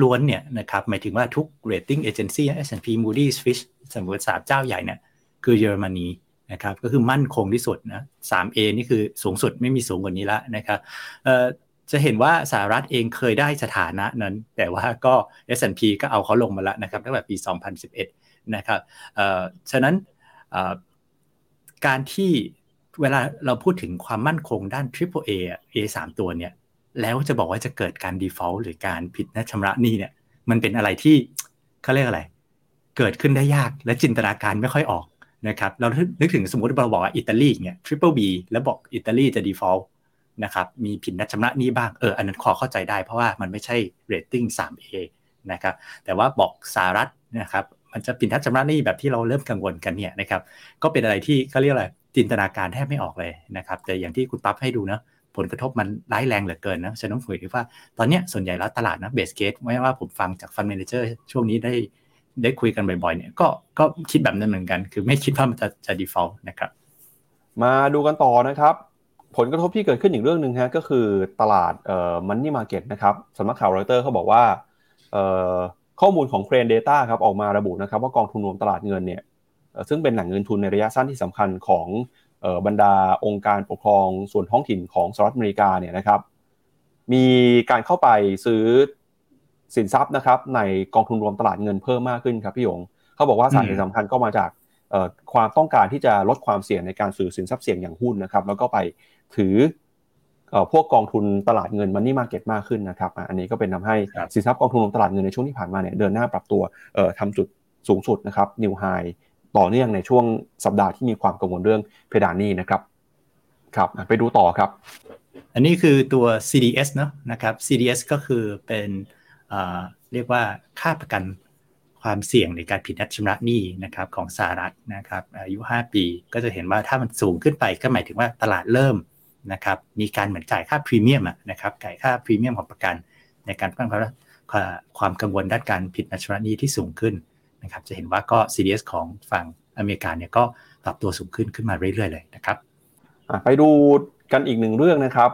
ล้วนๆเนี่ยนะครับหมายถึงว่าทุก rating agency S&P Moody's Fitch สมมติสามเจ้าใหญ่เนี่ยคือเยอรมนี นะครับก็คือมั่นคงที่สุดนะ 3A นี่คือสูงสุดไม่มีสูงกว่านี้ล้วนะครับจะเห็นว่าสหรัฐเองเคยได้สถานะนั้น แต่ว่าก็ S&P ก็เอาเขาลงมาแล้วนะครับตั้งแต่ปี 2011 นะครับฉะนั้นการที่เวลาเราพูดถึงความมั่นคงด้าน Triple A A 3ตัวเนี่ย แล้วจะบอกว่าจะเกิดการ default หรือการผิดนัดชำระหนี้เนี่ย มันเป็นอะไรที่เขาเรียกอะไร เกิดขึ้นได้ยากและจินตนาการไม่ค่อยออก นะครับเรานึกถึงสมมติเราบอกว่าอิตาลีเนี่ย Triple B แล้วบอกอิตาลีจะ default นะครับมีผิดนัดชำระหนี้บ้างเอออันนั้นขอเข้าใจได้เพราะว่ามันไม่ใช่เรตติ้ง 3A นะครับแต่ว่าบอกสหรัฐนะครับมันจะผิดนัดชำระหนี้แบบที่เราเริ่มกังวลกันเนี่ยนะครับก็เป็นอะไรที่เขาเรียกอะไรจินตนาการแทบไม่ออกเลยนะครับแต่อย่างที่คุณปั๊บให้ดูนะผลกระทบมันร้ายแรงเหลือเกินนะฉันต้องฝืนว่าตอนนี้ส่วนใหญ่แล้วตลาดนะ base case ไม่ว่าผมฟังจาก fund manager ช่วงนี้ได้ ได้คุยกันบ่อยๆ เนี่ยก็ก็คิดแบบนั้นเหมือนกัน คือไม่คิดว่ามันจะจะ default นะครับ มาดูกันต่อนะครับ ผลกระทบที่เกิดขึ้นอีกเรื่องหนึ่งฮะก็คือตลาดเอ่อมันนี่มาเก็ตนะครับสำนักข่าวรอยเตอร์เขาบอกว่าเอ่อข้อมูลของเครนเดต้าครับออกมาระบุนะครับ ว่ากองทุนรวมตลาดเงินเนี่ยซึ่งเป็นแหล่งเงินทุนในระยะสั้นที่สำคัญของบรรดาองค์การปกครองส่วนท้องถิ่นของสหรัฐอเมริกาเนี่ยนะครับ มีการเข้าไปซื้อ สินทรัพย์นะครับในกองทุนรวมตลาดเงินเพิ่มมากขึ้นครับพี่ยงเขาบอกว่าสาเหตุสำคัญก็มาจากความต้องการที่จะลดความเสี่ยงในการซื้อสินทรัพย์เสี่ยงอย่างหุ้นนะครับ แล้วก็ไปถือพวกกองทุนตลาดเงินมันนี่มาเก็ตมากขึ้นนะครับ อันนี้ก็เป็นทาให้สินทรัพย์กองทุนตลาดเงินในช่วงที่ผ่านมาเนี่ยเดินหน้าปรับตัวทำจุดสูงสุดนะครับนิวไฮต่อเนื่องในช่วงสัปดาห์ที่มีความกังวลเรื่องเพดานนี้นะครับครับไปดูต่อครับ อันนี้คือตัว CDS เนาะนะครับ CDS ก็คือเป็น เรียกว่าค่าประกันความเสี่ยงในการผิดนัดชำระหนี้นะครับของสหรัฐนะครับอายุ 5 ปีก็จะเห็นว่าถ้ามันสูงขึ้นไปก็หมายถึงว่าตลาดเริ่มนะครับมีการเหมือนจ่ายค่าพรีเมียมนะครับจ่ายค่าพรีเมียมของประกัน ในการป้องกันความกังวลด้านการผิดนัดชำระหนี้ที่สูงขึ้นนะครับจะเห็นว่าก็ CDS ของฝั่งอเมริกาเนี่ยก็ปรับตัวสูงขึ้นขึ้นมาเรื่อยๆเลยนะครับไปดูกันอีกหนึ่งเรื่องนะครับ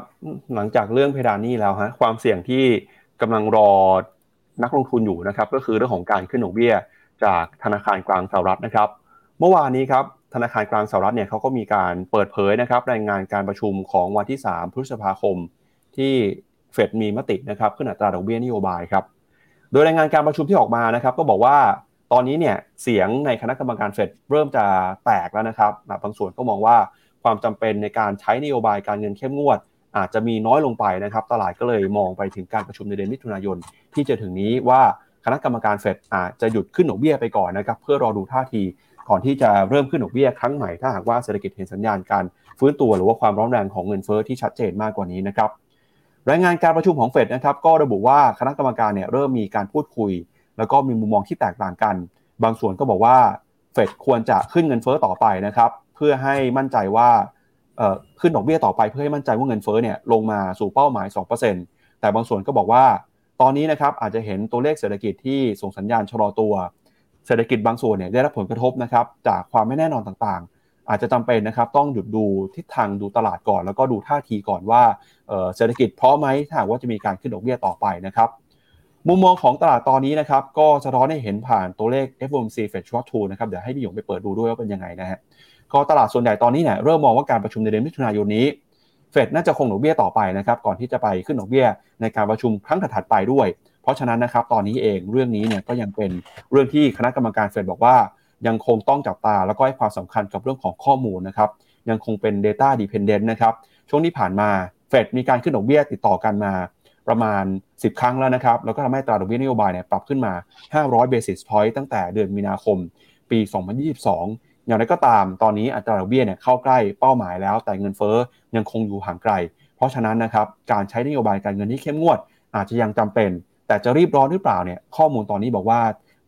หลังจากเรื่องเพดานนี้แล้วฮะความเสี่ยงที่ กำลังรอนักลงทุนอยู่นะครับ ก็คือเรื่องของการขึ้นดอกเบี้ยจากธนาคารกลางสหรัฐนะครับ เมื่อวานนี้ครับธนาคารกลางสหรัฐเนี่ยเขาก็มีการเปิดเผยนะครับรายงานการประชุมของวันที่ 3 พฤษภาคม ที่เฟดมีมตินะครับขึ้นอัตราดอกเบี้ยนโยบายครับโดยรายงานการประชุมที่ออกมานะครับ ก็บอกว่าตอนนี้เนี่ยเสียงในคณะกรรมการเฟดเริ่มจะแตกแล้วนะครับบางส่วนก็มองว่าความจำเป็นในการใช้นโยบายการเงินเข้มงวด อาจจะมีน้อยลงไปนะครับ ตลาดก็เลยมองไปถึงการประชุมในเดือนมิถุนายน ที่จะถึงนี้ว่าคณะกรรมการเฟดอาจจะหยุดขึ้นดอกเบี้ยไปก่อนนะครับ เพื่อรอดูท่าทีก่อนที่จะเริ่มขึ้นดอกเบี้ยครั้งใหม่ถ้าหากว่าเศรษฐกิจเห็นสัญญาณการฟื้นตัวหรือว่าความร้อนแรงของเงินเฟอ้อที่ชัดเจนมากกว่านี้นะครับรายงานการประชุมของเฟดนะครับก็ระบุว่าคณะกรรมการเนี่ยเริ่มมีการพูดคุย แล้วก็มีมุมมองที่แตกต่างกัน บางส่วนก็บอกว่าเฟดควรจะขึ้นเงินเฟอ้อต่อไปนะครับ เพื่อให้มั่นใจว่า ขึ้นดอกเบี้ยต่อไปเพื่อให้มั่นใจว่าเงินเฟ้อเนี่ยลงมาสู่เป้าหมาย 2%แต่บางส่วนก็บอกว่า ตอนนี้นะครับอาจจะเห็นตัวเลขเศรษฐกิจที่ส่งสัญญาณชะลอตัว เศรษฐกิจบางส่วนเนี่ยได้รับผลกระทบนะครับจากความไม่แน่นอนต่างๆ อาจจะจำเป็นนะครับต้องหยุดดูทิศทางดูตลาดก่อน แล้วก็ดูท่าทีก่อนว่าเศรษฐกิจพร้อมไหมถ้าว่าจะมีการขึ้นดอกเบี้ยต่อไปนะครับมุมมองของตลาดตอนนี้นะครับก็สะท้อนให้เห็นผ่านตัวเลข FOMC Fed Short t o นะครับเดี๋ยวให้พี่หยงไปเปิดดูด้วยว่าเป็นยังไงนะฮะ ก็ตลาดส่วนใหญ่ตอนนี้เนี่ยเริ่มมองว่าการประชุมในเดือนมิถุนายนนี้เฟดน่าจะคงดอกเบี้ยต่อไปนะครับก่อนที่จะไปขึ้นดอกเบี้ยในการประชุมครั้งถัดไปด้วย เพราะฉะนั้นนะครับตอนนี้เองเรื่องนี้เนี่ยก็ยังเป็นเรื่องที่คณะกรรมการเฟดบอกว่า ยังคงต้องจับตาแล้วก็ให้ความสำคัญกับเรื่องของข้อมูลนะครับยังคงเป็น Data Dependent นะครับช่วงที่ผ่านมาเฟดมีการขึ้นดอกเบี้ยติดต่อกันมาประมาณ 10 ครั้งแล้วนะครับแล้วก็ทำให้ตราดอกเบี้ยนโยบายเนี่ยปรับขึ้นมา 500 basis point ตั้งแต่เดือนมีนาคม ปี 2022 อย่างไรก็ตามตอนนี้อัตราดอกเบี้ยเนี่ยเข้าใกล้เป้าหมายแล้ว แต่เงินเฟ้อยังคงอยู่ห่างไกล เพราะฉะนั้นนะครับการใช้นโยบายการเงินที่เข้มงวด อาจจะยังจำเป็น แต่จะรีบร้อนหรือเปล่าเนี่ยข้อมูลตอนนี้บอกว่า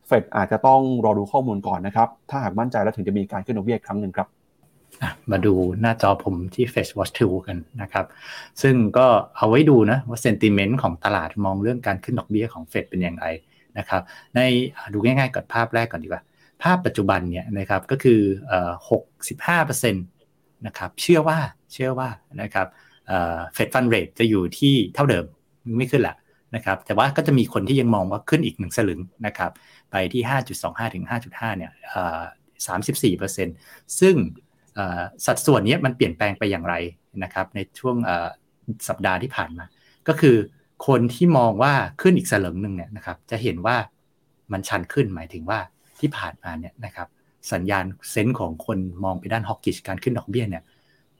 เฟดอาจจะต้องรอดูข้อมูลก่อนนะครับถ้าหากมั่นใจแล้วถึงจะมีการขึ้นดอกเบี้ยครั้งหนึ่งครับมาดูหน้าจอผมที่ f e d Watch 2 กันนะครับ ซึ่งก็เอาไว้ดูนะว่าเซนติเมนต์ของตลาดมองเรื่องการขึ้นดอกเบี้ยของเฟดเป็นอย่างไรนะครับ ในดูง่ายๆก่อนภาพแรกก่อนดีกว่า ภาพปัจจุบันเนี่ยนะครับก็คือหกสิบห้าเปอร์เซ็นต์นะครับเชื่อว่าเชื่อว่านะครับเฟดฟันเรทจะอยู่ที่เท่าเดิมไม่ขึ้นละนะครับแต่ว่าก็จะมีคนที่ยังมองว่าขึ้นอีกหนึ่งสลึงนะครับไปที่ 5.25 ถึง 5.5 เนี่ยสามสิบสี่เปอร์เซ็นต์ซึ่งสัดส่วนนี้มันเปลี่ยนแปลงไปอย่างไรนะครับในช่วงสัปดาห์ที่ผ่านมา ก็คือคนที่มองว่าขึ้นอีกสลึงหนึ่งเนี่ยนะครับจะเห็นว่ามันชันขึ้นหมายถึงว่า ที่ผ่านมาเนี่ยนะครับสัญญาณเซนส์ของคนมองไปด้านฮอกกิชการขึ้นดอกเบี้ยเนี่ย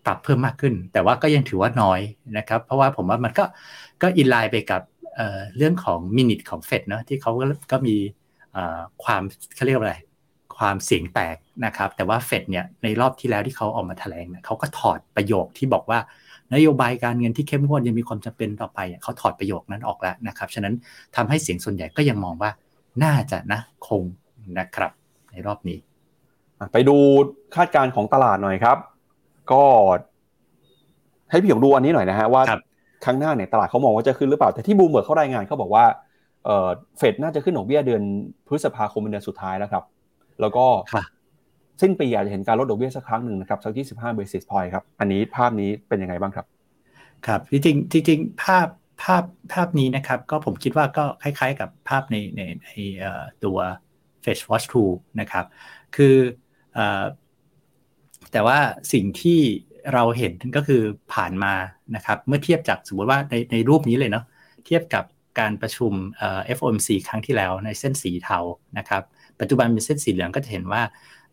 ปรับเพิ่มมากขึ้น แต่ว่าก็ยังถือว่าน้อยนะครับเพราะว่าผมว่ามันก็ก็อินไลน์ไปกับเเรื่องของมินิทของเฟดเนาะที่เขาก็มีความเขาเรียกว่าอะไรความเสียงแตกนะครับแต่ว่าเฟดเนี่ยในรอบที่แล้วที่เขาออกมาแถลงเนี่ยเขาก็ถอดประโยคที่บอกว่านโยบายการเงินที่เข้มงวดยังมีความจำเป็นต่อไปเขาถอดประโยคนั้นออกแล้วนะครับฉะนั้นทำให้เสียงส่วนใหญ่ก็ยังมองว่าน่าจะนะคง นะครับ ในรอบนี้ ไปดูคาดการณ์ของตลาดหน่อยครับ ก็ให้พี่หยงดูอันนี้หน่อยนะฮะว่าครั้งหน้าเนี่ยตลาดเขามองว่าจะขึ้นหรือเปล่าแต่ที่บูมเบิร์กเขารายงานเขาบอกว่าเฟดน่าจะขึ้นดอกเบี้ยเดือนพฤษภาคมเป็นเดือนสุดท้ายแล้วครับ แล้วก็สิ้นปีอาจจะเห็นการลดดอกเบี้ยสักครั้งหนึ่งนะครับสักยี่สิบห้า basis point ครับ อันนี้ภาพนี้เป็นยังไงบ้างครับ ครับจริงจริงภาพภาพภาพนี้นะครับ ก็ผมคิดว่าก็คล้ายๆ กับภาพในในในตัว FedWatch Tool นะครับ คือแต่ว่าสิ่งที่เราเห็นก็คือผ่านมานะครับ เมื่อเทียบจากสมมติว่าในในรูปนี้เลยเนาะเทียบกับการประชุม FOMC ครั้งที่แล้วในเส้นสีเทานะครับ ปัจจุบันเป็นเส้นสีเหลืองก็จะเห็นว่า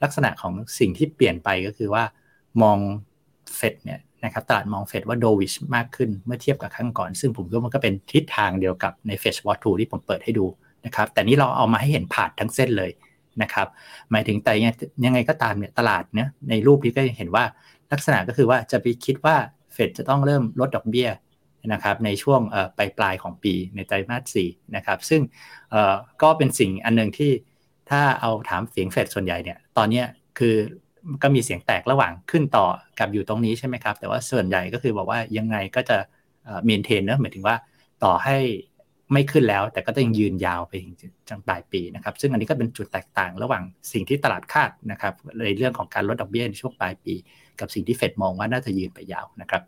ลักษณะของสิ่งที่เปลี่ยนไปก็คือว่ามองเฟดเนี่ยนะครับตลาดมองเฟดว่าโดวิชมากขึ้นเมื่อเทียบกับครั้งก่อน ซึ่งผมคิดว่ามันก็เป็นทิศทางเดียวกับในเฟชวอตทูที่ผมเปิดให้ดู นะครับ แต่นี้เราเอามาให้เห็นผ่านทั้งเส้นเลยนะครับ หมายถึงแต่ยังไงก็ตามเนี่ยตลาดเนี่ยในรูปนี้ก็เห็นว่าลักษณะก็คือว่าจะไปคิดว่าเฟดจะต้องเริ่มลดดอกเบี้ยนะครับในช่วงปลายปลายของปีในไตรมาสสี่นะครับซึ่งก็เป็นสิ่งอันหนึ่งที่ถ้าเอาถามเสียงเฟดส่วนใหญ่เนี่ยตอนนี้คือก็มีเสียงแตกระหว่างขึ้นต่อกับอยู่ตรงนี้ใช่ไหมครับ แต่ว่าส่วนใหญ่ก็คือบอกว่ายังไงก็จะเมนเทนเนะหมายถึงว่าต่อให้ ไม่ขึ้นแล้ว แต่ก็ต้องยืนยาวไปถึงจนปลายปีนะครับ ซึ่งอันนี้ก็เป็นจุดแตกต่างระหว่างสิ่งที่ตลาดคาดนะครับในเรื่องของการลดดอกเบี้ยในช่วงปลายปี กับสิ่งที่เฟดมองว่าน่าจะยืนไปยาวนะครับ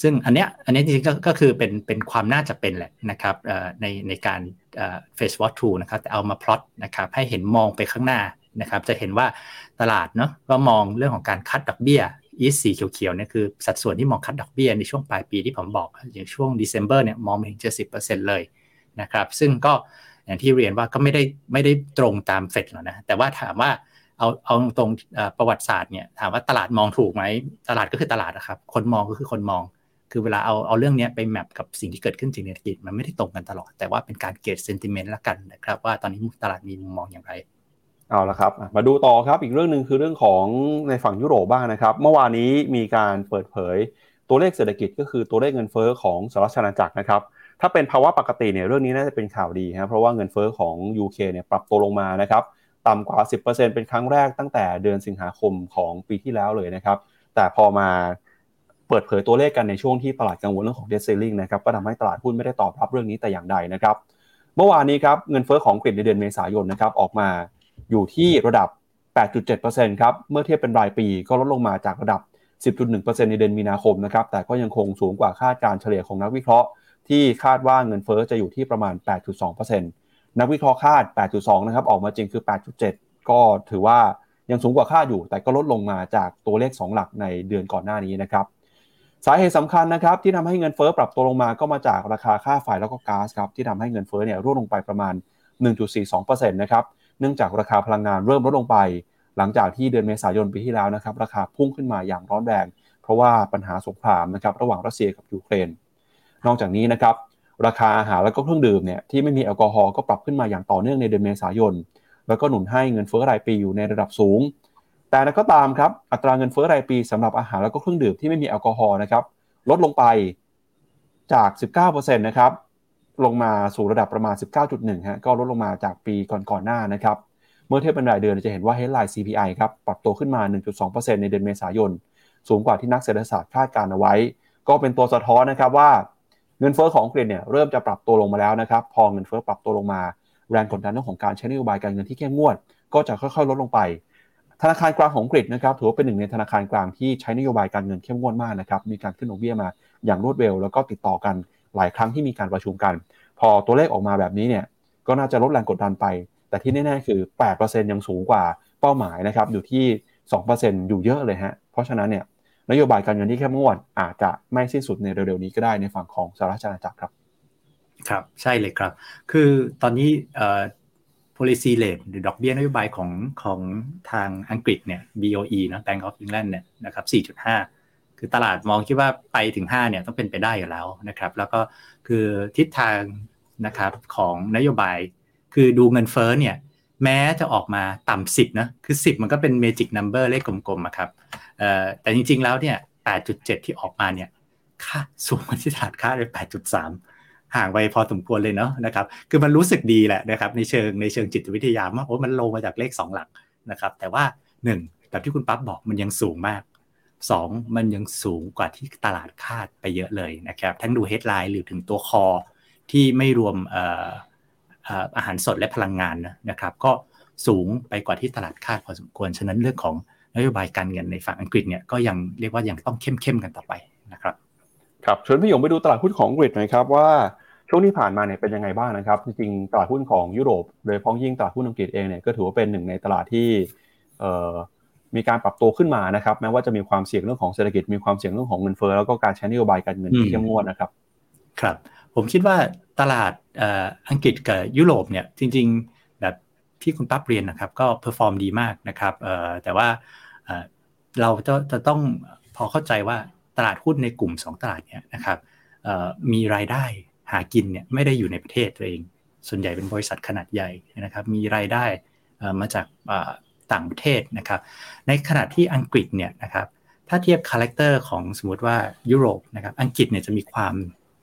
ซึ่งอันเนี้ยอันนี้จริงๆก็คือเป็นเป็นความน่าจะเป็นแหละนะครับในในการเฟสวอตทูนะครับแต่เอามาพลอตนะครับให้เห็นมองไปข้างหน้านะครับจะเห็นว่าตลาดเนาะก็มองเรื่องของการคัดดอกเบี้ย อีสีเขียวๆเนี่ยคือสัดส่วนที่มองคัดดอกเบี้ยในช่วงปลายปีที่ผมบอก อย่างช่วงเดซ ember เนี่ยมองถึงเจ็ดสิบเปอร์เซ็นต์เลยนะครับซึ่งก็อย่างที่เรียนว่าก็ไม่ได้ไม่ได้ตรงตามเฟดหรอกนะแต่ว่าถามว่าเอาเอาตรงประวัติศาสตร์เนี่ยถามว่าตลาดมองถูกไหมตลาดก็คือตลาดนะครับคนมองก็คือคนมอง คือเวลาเอาเอาเรื่องนี้ไปแมปกับสิ่งที่เกิดขึ้นจริงในเศรษฐกิจมันไม่ได้ตรงกันตลอด แต่ว่าเป็นการเกตเซนติเมนต์ละกันนะครับว่าตอนนี้ตลาดมีมุมมองอย่างไร เอาละครับ มาดูต่อครับอีกเรื่องหนึ่งคือเรื่องของในฝั่งยุโรปบ้างนะครับ เมื่อวานนี้มีการเปิดเผยตัวเลขเศรษฐกิจก็คือตัวเลขเงินเฟ้อของสหรัฐอาณาจักรนะครับถ้าเป็นภาวะปกติเนี่ยเรื่องนี้น่าจะเป็นข่าวดีครับเพราะว่าเงินเฟ้อของ UK เนี่ยปรับตัวลงมานะครับต่ำกว่า 10%เป็นครั้งแรกตั้งแต่เดือนสิงหาคมของปีที่แล้วเลยนะครับแต่พอมาเปิดเผยตัวเลขกันในช่วงที่ตลาดกังวลเรื่องของเดซเซลลิงนะครับก็ทำให้ตลาดหุ้นไม่ได้ตอบรับเรื่องนี้แต่อย่างใดนะครับ เมื่อวานนี้ครับเงินเฟ้อของอังกในเดือนเมษายนนะครับออกมา อยู่ที่ระดับ 8.7%ครับ เมื่อเทียบเป็นรายปีก็ลดลงมาจากระดับ 10.1%ในเดือนมีนาคมนะครับ แต่ก็ยังคงสูงกว่าคาดการเฉลี่ยของนักวิเคราะห์ ที่คาดว่าเงินเฟ้อจะอยู่ที่ประมาณ 8.2%นักวิเคราะห์คาด 8.2 นะครับ ออกมาจริงคือ 8.7 ก็ถือว่ายังสูงกว่าคาดอยู่ แต่ก็ลดลงมาจากตัวเลข 2 หลักในเดือนก่อนหน้านี้นะครับสาเหตุสำคัญนะครับที่ทำให้เงินเฟอ้อปรับตัวลงมาก็มาจากราคาค่าไฟแล้วก็ก๊าซครับที่ทำให้เงินเฟอ้อเนี่ยร่วงลงไปประมาณ 1.42%นะครับ เนื่องจากราคาพลังงานเริ่มลดลงไป หลังจากที่เดือนเมษายนปีที่แล้วนะครับราคาพุ่งขึ้นมาอย่างร้อนแรง เพราะว่าปัญหาสงครามนะครับระหว่างรัสเซียกับยูเครน นอกจากนี้นะครับราคาอาหารและก็เครื่องดื่มเนี่ยที่ไม่มีแอลกอฮอล์ก็ปรับขึ้นมาอย่างต่อเนื่องในเดือนเมษายน แล้วก็หนุนให้เงินเฟ้อรายปีอยู่ในระดับสูง แต่ก็ตามครับอัตราเงินเฟ้อรายปีสำหรับอาหารแล้วก็เครื่องดื่มที่ไม่มีแอลกอฮอล์นะครับลดลงไปจาก 19%นะครับ ลงมาสู่ระดับประมาณ 19.1 ฮะ ก็ลดลงมาจากปีก่อนๆหน้านะครับ เมื่อเทียบเป็นรายเดือนจะเห็นว่า headline CPI ครับ ปรับตัวขึ้นมา 1.2%ในเดือนเมษายน สูงกว่าที่นักเศรษฐศาสตร์คาดการเอาไว้ ก็เป็นตัวสะท้อนนะครับว่าเงินเฟ้อของอังกฤษเนี่ยเริ่มจะปรับตัวลงมาแล้วนะครับ พอเงินเฟ้อปรับตัวลงมา แรงกดดันเรื่องของการใช้นโยบายการเงินที่เข้มงวด ก็จะค่อยๆ ลดลงไป ธนาคารกลางของอังกฤษนะครับถือว่าเป็นหนึ่งในธนาคารกลางที่ใช้นโยบายการเงินเข้มงวดมากนะครับ มีการขึ้นดอกเบี้ยมาอย่างรวดเร็วแล้วก็ติดต่อกัน หลายครั้งที่มีการประชุมกัน พอตัวเลขออกมาแบบนี้เนี่ยก็น่าจะลดแรงกดดันไป แต่ที่แน่ๆคือ 8%ยังสูงกว่าเป้าหมายนะครับอยู่ที่ 2%อยู่เยอะเลยฮะเพราะฉะนั้นเนี่ยนโยบายการเงินที่เข้มงวดอาจจะไม่สิ้นสุดในเร็วๆนี้ก็ได้ในฝั่งของสหรัฐอาณาจักรครับ ครับใช่เลยครับ คือตอนนี้เอ่อ policy rate หรือดอกเบี้ยนโยบายของของทางอังกฤษเนี่ย BOE นะ Bank of England เนี่ยนะครับ4.5 คือตลาดมองคิดว่าไปถึง 5 เนี่ยต้องเป็นไปได้อยู่แล้วนะครับ แล้วก็คือทิศทางนะครับของนโยบาย คือดูเงินเฟ้อเนี่ยแม้จะออกมาต่ำสิบนะคือ 10 มันก็เป็น magic number เลขกลมๆครับแต่จริงๆแล้วเนี่ย8.7 ที่ออกมาเนี่ยค่าสูงกว่าที่ตลาดคาดเลย 8.3 ห่างไปพอสมควรเลยเนาะนะครับคือมันรู้สึกดีแหละนะครับในเชิงในเชิงจิตวิทยาว่าโอ้มันลงมาจากเลข 2 หลักนะครับแต่ว่า 1 แบบที่คุณปั๊บบอกมันยังสูงมาก 2 มันยังสูงกว่าที่ตลาดคาดไปเยอะเลยนะครับ ทั้งดู headline หรือถึงตัว core ที่ไม่รวมอาหารสดและพลังงานนะครับ ก็สูงไปกว่าที่ตลาดคาดพอสมควร ฉะนั้นเรื่องของนโยบายการเงินในฝั่งอังกฤษเนี่ยก็ยังเรียกว่ายังต้องเข้มเข้มกันต่อไปนะครับครับชวนพี่หยงไปดูตลาดหุ้นของอังกฤษหน่อยครับว่าช่วงที่ผ่านมาเนี่ยเป็นยังไงบ้างนะครับ จริงๆตลาดหุ้นของยุโรปโดยเฉพาะอย่างยิ่งตลาดหุ้นอังกฤษเองเนี่ยก็ถือว่าเป็นหนึ่งในตลาดที่ มีการปรับตัวขึ้นมานะครับแม้ว่าจะมีความเสี่ยงเรื่องของเศรษฐกิจมีความเสี่ยงเรื่องของเงินเฟ้อแล้วก็การใช้นโยบายการเงินที่เข้มงวดนะครับ ครับ ผมคิดว่าตลาดอังกฤษกับยุโรปเนี่ยจริง ๆ แบบที่คุณปั๊บเรียนนะครับ ก็ perform ดีมากนะครับแต่ว่าเราจะจะต้องพอเข้าใจว่าตลาดหุ้นในกลุ่ม 2 ตลาดเนี่ยนะครับมีรายได้หากินเนี่ยไม่ได้อยู่ในประเทศตัวเอง ส่วนใหญ่เป็นบริษัทขนาดใหญ่นะครับ มีรายได้มาจาก ต่างประเทศนะครับ ในขณะที่อังกฤษเนี่ยนะครับถ้าเทียบ character ของสมมติว่ายุโรปนะครับอังกฤษเนี่ยจะมีความ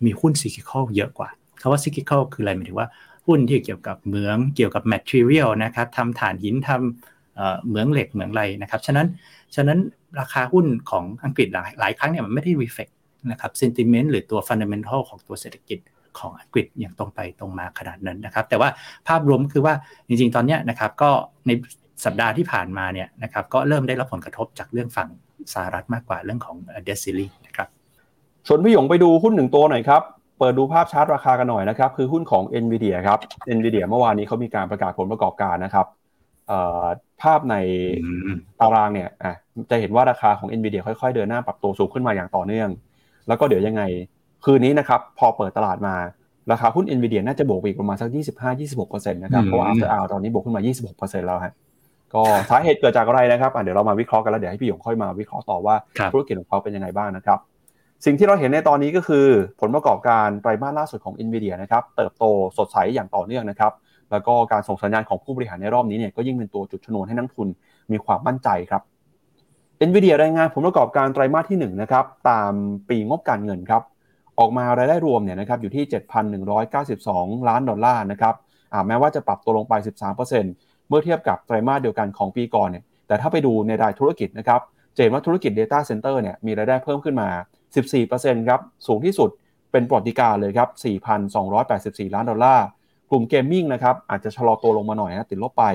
มีหุ้น cyclical เยอะกว่าคำว่า cyclical คืออะไรหมายถึงว่าหุ้นที่เกี่ยวกับเหมืองเกี่ยวกับ material นะครับทำถ่านหินทำเหมืองเหล็กเหมืองไรนะครับฉะนั้นฉะนั้นราคาหุ้นของอังกฤษหลายหลายครั้งเนี่ยมันไม่ได้ reflect นะครับ sentiment หรือตัว fundamental ของตัวเศรษฐกิจของอังกฤษอย่างตรงไปตรงมาขนาดนั้นนะครับ แต่ว่าภาพรวมคือว่าจริงๆ ตอนนี้นะครับก็ใน สัปดาห์ที่ผ่านมาเนี่ยนะครับก็เริ่มได้รับผลกระทบจากเรื่องฝั่งสหรัฐมากกว่าเรื่องของเดซิลีนะครับชวนพี่หยงไปดูหุ้นหนึ่งตัวหน่อยครับ เปิดดูภาพชาร์ตราคากันหน่อยนะครับ คือหุ้นของ n v i d i a ครับ n v i d i a เมื่อวานนี้เขามีการประกาศผลประกอบการนะครับภาพในตารางเนี่ยจะเห็นว่าราคาของ NVIDIA ค่อยๆ เดินหน้าปรับตัวสูงขึ้นมาอย่างต่อเนื่อง แล้วก็เดี๋ยวยังไง คืนนี้นะครับ พอเปิดตลาดมาราคาหุ้น NVIDIA น่าจะบวกอีกประมาณสัก 25-26%นะครับ เพราะว่า after hour ตอนนี้บวกขึ้นมา 26%แล้วฮะ ก็สาเหตุเกิดจากอะไรนะครับเดี๋ยวเรามาวิเคราะห์กันแล้วเดี๋ยวให้พี่หยงค่อยมาวิเคราะห์ต่อว่าธุรกิจของเขาเป็นยังไงบ้างนะครับ สิ่งที่เราเห็นในตอนนี้ก็คือ ผลประกอบการไตรมาสล่าสุดของ NVIDIA นะครับเติบโตสดใสอย่างต่อเนื่องนะครับแล้วก็การส่งสัญญาณของผู้บริหารในรอบนี้เนี่ยก็ยิ่งเป็นตัวจุดชนวนให้นักทุนมีความมั่นใจครับ NVIDIA รายงานผลประกอบการไตรมาสที่1นะครับตามปีงบการเงินครับออกมารายได้รวมเนี่ยนะครับอยู่ที่ 7,192 ล้านดอลลาร์นะครับแม้ว่าจะปรับตัวลงไป 13%เมื่อเทียบกับไตรมาสเดียวกันของปีก่อนเนี่ยแต่ถ้าไปดูในรายธุรกิจนะครับจะเห็นว่าธุรกิจ Data Center เนี่ยมีรายได้เพิ่มขึ้นมา 14%ครับสูงที่สุดเป็นประวัติการณ์เลยครับ 4,284 ล้านดอลลาร์กลุ่ม gaming นะครับอาจจะชะลอตัวลงมาหน่อยนะติดลบไป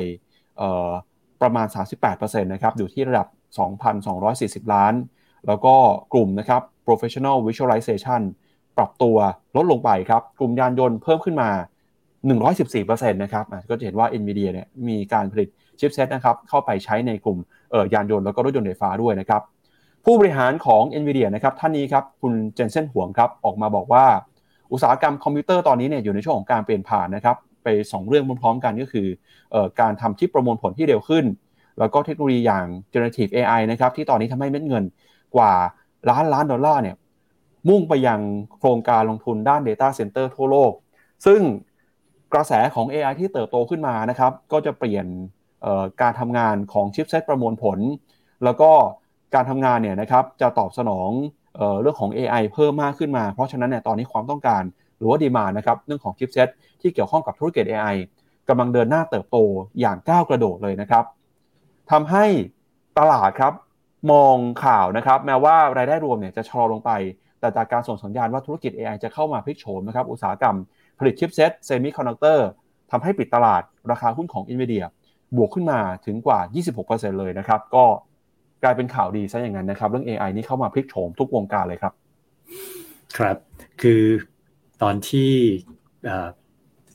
ประมาณ 38%นะครับอยู่ที่ระดับ 2,240 ล้าน แล้วก็กลุ่มนะครับ professional visualization ปรับตัวลดลงไปครับ กลุ่มยานยนต์เพิ่มขึ้นมา 114%นะครับก็จะเห็นว่า NVIDIA เนี่ยมีการผลิตชิปเซตนะครับเข้าไปใช้ในกลุ่มยานยนต์แล้วก็รถยนต์ไฟฟ้าด้วยนะครับผู้บริหารของ NVIDIA นะครับท่านนี้ครับคุณเจนเซนหวงครับออกมาบอกว่า อุตสาหกรรมคอมพิวเตอร์ตอนนี้เนี่ยอยู่ในช่วงของการเปลี่ยนผ่านนะครับไป 2 เรื่องพร้อมๆกันก็คืออการทำชิปประมวลผลที่เร็วขึ้น แล้วก็เทคโนโลยีอย่าง generative AI นะครับที่ตอนนี้ทำให้เม็ดเงินกว่าล้านล้านดอลลาร์เนี่ยมุ่งไปยังโครงการลงทุนด้าน Data Center ทั่วโลก ซึ่ง กระแสของ AI ที่เติบโตขึ้นมานะครับ ก็จะเปลี่ยนการทำงานของชิปเซตประมวลผล แล้วก็การทำงานเนี่ยนะครับจะตอบสนองเออเรื่องของ AI เพิ่มมากขึ้นมา เพราะฉะนั้นเนี่ยตอนนี้ความต้องการหรือว่า demand นะครับเรื่องของ chipset ที่เกี่ยวข้องกับธุรกิจ AI กำลังเดินหน้าเติบโตอย่างก้าวกระโดดเลยนะครับทำให้ตลาดครับมองข่าวนะครับแม้ว่ารายได้รวมเนี่ยจะชะลอลงไป แต่จากการส่งสัญญาณว่าธุรกิจ AI จะเข้ามาพลิกโฉมนะครับอุตสาหกรรม ผลิต chipset semiconductor ทำให้ปิดตลาดราคาหุ้นของ NVIDIA บวกขึ้นมาถึงกว่า 26%เลยนะครับ ก็กลายเป็นข่าวดีซะอย่างนั้นนะครับ เรื่อง AI นี่เข้ามาพลิกโฉมทุกวงการเลยครับ ครับ คือตอนที่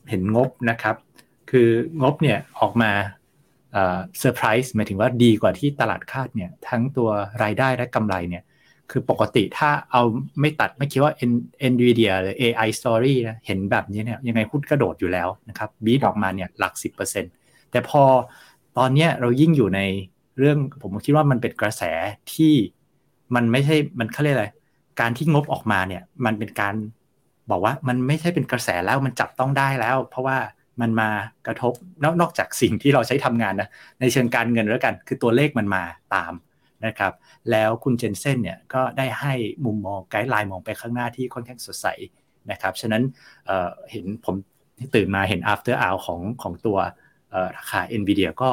เห็นงบนะครับ คืองบเนี่ยออกมาเซอร์ไพรส์หมายถึงว่าดีกว่าที่ตลาดคาดเนี่ยทั้งตัวรายได้และกำไรเนี่ย คือปกติถ้าเอาไม่ตัดไม่คิดว่า NVIDIA หรือ AI Story นะเห็นแบบนี้เนี่ยยังไงหุ้นกระโดดอยู่แล้วนะครับบีทออกมาเนี่ยหลัก 10%แต่พอตอนนี้เรายิ่งอยู่ในเรื่องผมคิดว่ามันเป็นกระแสที่มันไม่ใช่มันเขาเรียกอะไร การที่งบออกมาเนี่ยมันเป็นการบอกว่ามันไม่ใช่เป็นกระแสแล้วมันจับต้องได้แล้ว เพราะว่ามันมากระทบนอกนอกจากสิ่งที่เราใช้ทำงานนะในเชิงการเงินแล้วกัน คือตัวเลขมันมาตาม นะครับแล้วคุณเจนเซนเนี่ยก็ได้ให้มุมมองไกด์ไลน์มองไปข้างหน้าที่ค่อนข้างสดใสนะครับฉะนั้นเเห็นผมตื่นมาเห็น after hour ของของตัวราคา NVIDIA ก็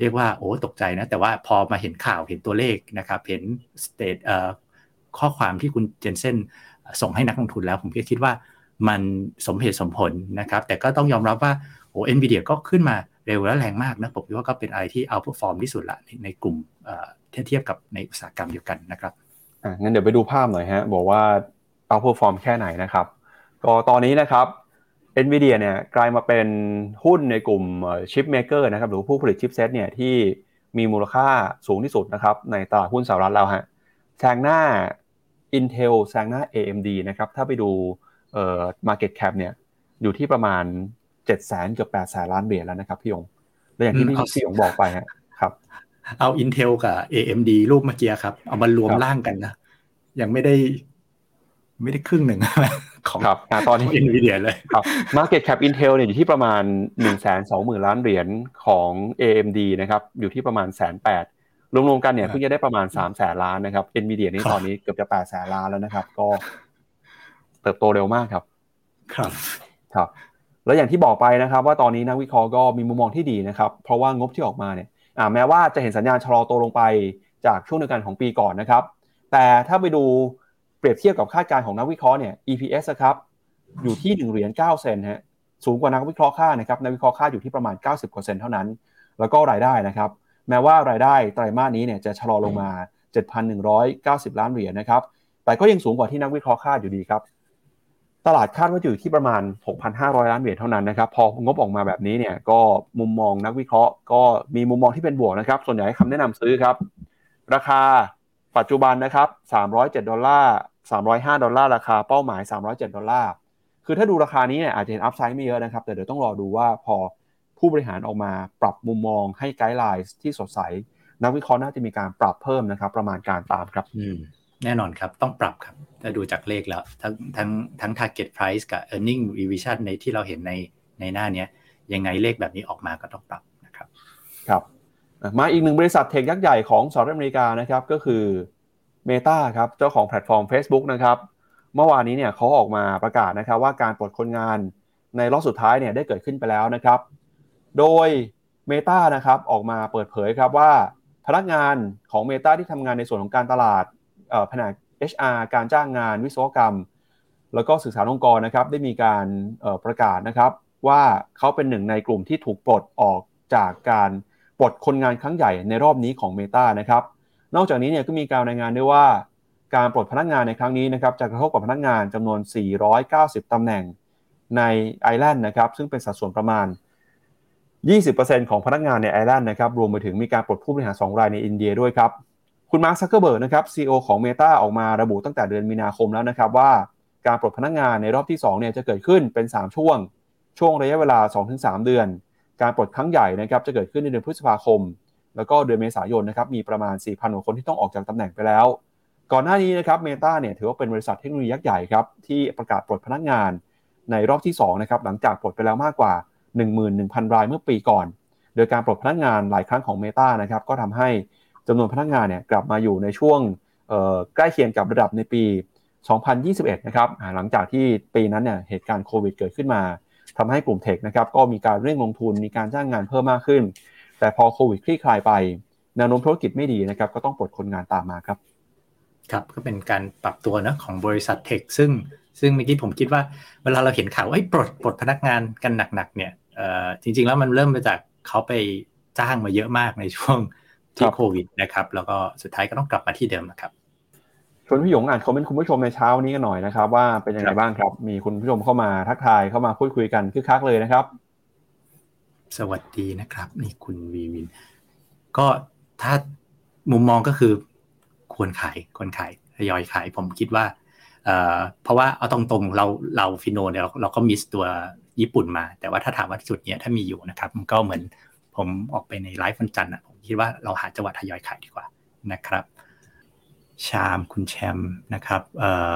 เรียกว่าโอ้ตกใจนะ แต่ว่าพอมาเห็นข่าวเห็นตัวเลขนะครับเห็น state ข้อความที่คุณเจนเซนส่งให้นักลงทุนแล้ว ผมก็คิดว่ามันสมเหตุสมผลนะครับ แต่ก็ต้องยอมรับว่าโอ้ NVIDIA ก็ขึ้นมาเร็วและแรงมากนะ ผมคิดว่าก็เป็นอะไรที่ outperform ที่สุดละในในกลุ่ม เทียบกับในอุตสาหกรรมเดียวกันนะครับอ่างั้นเดี๋ยวไปดูภาพหน่อยฮะบอกว่า outperform แค่ไหนนะครับ ก็ตอนนี้นะครับ NVIDIA เนี่ยกลายมาเป็นหุ้นในกลุ่ม chipmaker นะครับหรือผู้ผลิต chipset เนี่ยที่มีมูลค่าสูงที่สุดนะครับในตลาดหุ้นสหรัฐแล้วฮะแซงหน้า Intel แซงหน้า AMD นะครับถ้าไปดูเอ่อ market cap เนี่ยอยู่ที่ประมาณ7 0 0 0 0เกือบ8 0 0 0 0ล้านเหรียญแล้วนะครับพี่ยงและอย่างที่พี่ยงบอกไปฮะครับ เอา Intel กับ AMD รูปเมื่อกี้ครับ เอามารวมร่างกันนะ ยังไม่ได้ ไม่ได้ครึ่งหนึ่งของครับตอนนี้อินวีเดียเลยครับ Market Cap Intel เนี่ยอยู่ที่ประมาณ1นึ่งแสนสองหมื่นล้านเหรียญของ AMD นะครับ อยู่ที่ประมาณแสนแปดรวมๆกันเนี่ยเพิ่งจะได้ประมาณ3ามแสนล้านนะครับ NVIDIA นี่ตอนนี้เกือบจะ8แสนล้านแล้วนะครับ ก็เติบโตเร็วมากครับ ครับ ครับ แล้วอย่างที่บอกไปนะครับ ว่าตอนนี้นักวิเคราะห์ก็มีมุมมองที่ดีนะครับ เพราะว่างบที่ออกมาเนี่ย แม้ว่าจะเห็นสัญญาณชะลอตัวลงไปจากช่วงเดียวกันของปีก่อนนะครับ แต่ถ้าไปดูเปรียบเทียบกับคาดการณ์ของนักวิเคราะห์เนี่ย EPS ครับอยู่ที่1เหรียญ9เซนฮะสูงกว่านักวิเคราะห์คาดนะครับนักวิเคราะห์คาดอยู่ที่ประมาณ 90%เท่านั้น แล้วก็รายได้นะครับ แม้ว่ารายได้ไตรมาสนี้เนี่ยจะชะลอลงมา 7,190 ล้านเหรียญนะครับแต่ก็ยังสูงกว่าที่นักวิเคราะห์คาดอยู่ดีครับ ตลาดคาดว่าอยู่ที่ประมาณ 6,500 ล้านเหรียญเท่านั้นนะครับ พองบออกมาแบบนี้เนี่ยก็มุมมองนักวิเคราะห์ก็มีมุมมองที่เป็นบวกนะครับ ส่วนใหญ่ให้คำแนะนำซื้อครับ ราคาปัจจุบันนะครับ 307 ดอลลาร์ 305 ดอลลาร์ ราคาเป้าหมาย 307 ดอลลาร์ คือถ้าดูราคานี้เนี่ยอาจจะเห็น upside ไม่เยอะนะครับ แต่เดี๋ยวต้องรอดูว่าพอผู้บริหารออกมาปรับมุมมองให้ guideline ที่สดใส นักวิเคราะห์น่าจะมีการปรับเพิ่มนะครับ ประมาณการตามครับ แน่นอนครับ ต้องปรับครับ ถ้าดูจากเลขแล้ว ทั้งทั้งทั้ง target price กับ earning revision ในที่เราเห็นในในหน้านี้ยังไงเลขแบบนี้ออกมาก็ต้องปรับนะครับ ครับมาอีกหนึ่งบริษัทเทคยักษ์ใหญ่ของสหรัฐอเมริกานะครับก็คือ Meta ครับเจ้าของแพลตฟอร์ม Facebook นะครับเมื่อวานนี้เนี่ยเขาออกมาประกาศนะครับว่าการปลดคนงานในรอบสุดท้ายเนี่ยได้เกิดขึ้นไปแล้วนะครับ โดย Meta นะครับออกมาเปิดเผยครับว่าพนักงานของ Meta ที่ทำงานในส่วนของการตลาด แผนก HR การจ้างงานวิศวกรรม แล้วก็สื่อสารองค์กรนะครับได้มีการประกาศนะครับว่าเขาเป็นหนึ่งในกลุ่มที่ถูกปลดออกจากการปลดคนงานครั้งใหญ่ในรอบนี้ของ Meta นะครับนอกจากนี้เนี่ยก็มีการรายงานด้วยว่าการปลดพนักงานในครั้งนี้นะครับจะกระทบกับพนักงานจำนวน 490ตำแหน่งในไอแลนด์นะครับซึ่งเป็นสัดส่วนประมาณ 20%ของพนักงานในไอแลนด์นะครับรวมไปถึงมีการปลดผู้บริหาร 2 รายในอินเดียด้วยครับ คุณมาร์คซักเกอร์เบิร์กนะครับ CEO ของ Meta ออกมาระบุตั้งแต่เดือนมีนาคมแล้วนะครับว่าการปลดพนักงานในรอบที่2เนี่ยจะเกิดขึ้นเป็น 3 ช่วง ช่วงระยะเวลา 2-3 เดือน การปลดครั้งใหญ่นะครับจะเกิดขึ้นในเดือนพฤษภาคม แล้วก็เดือนเมษายนนะครับมีประมาณ 4,000กว่าคนที่ต้องออกจากตำแหน่งไปแล้ว ก่อนหน้านี้นะครับ Meta เนี่ยถือว่าเป็นบริษัทเทคโนโลยียักษ์ใหญ่ครับที่ประกาศปลดพนักงานในรอบที่2นะครับหลังจากปลดไปแล้วมากกว่า 11,000 รายเมื่อปีก่อน โดยการปลดพนักงานหลายครั้งของ Meta นะครับก็ทำให้ จำนวนพนักงานเนี่ยกลับมาอยู่ในช่วงใกล้เคียงกับระดับในปี 2021 นะครับหลังจากที่ปีนั้นเนี่ยเหตุการณ์โควิดเกิดขึ้นมาทำให้กลุ่มเทคนะครับก็มีการเร่งลงทุนมีการจ้างงานเพิ่มมากขึ้น แต่พอโควิดคลี่คลายไปแนวโน้มธุรกิจไม่ดีนะครับก็ต้องปลดคนงานตามมาครับครับก็เป็นการปรับตัวนะของบริษัทเทคซึ่งซึ่งเมื่อกี้ผมคิดว่าเวลาเราเห็นข่าวว่าปลดปลดพนักงานกันหนักๆเนี่ยจริงๆแล้วมันเริ่มมาจากเขาไปจ้างมาเยอะมากในช่วง ที่โควิดนะครับ แล้วก็สุดท้ายก็ต้องกลับมาที่เดิมนะครับชวนพี่หยงอ่านคอมเมนต์คุณผู้ชมในเช้านี้กันหน่อยนะครับ ว่าเป็นยังไงบ้างครับ มีคุณผู้ชมเข้ามาทักทายเข้ามาพูดคุยกันคึกคักเลยนะครับ สวัสดีนะครับ นี่คุณวีวิน ก็ถ้ามุมมองก็คือ ควรขายควรขายทยอยขายผมคิดว่าเพราะว่าเอาตรงๆเราเรา FINNO เนี่ยเราก็ miss ตัวญี่ปุ่นมา แต่ว่าถ้าถามว่าจุดเนี้ยถ้ามีอยู่นะครับ มันก็เหมือนผมออกไปในไลฟ์วันจันทร์ผม คิดว่าเราหาจังหวะทยอยขายดีกว่านะครับ ถามคุณแชมป์นะครับเอ่อ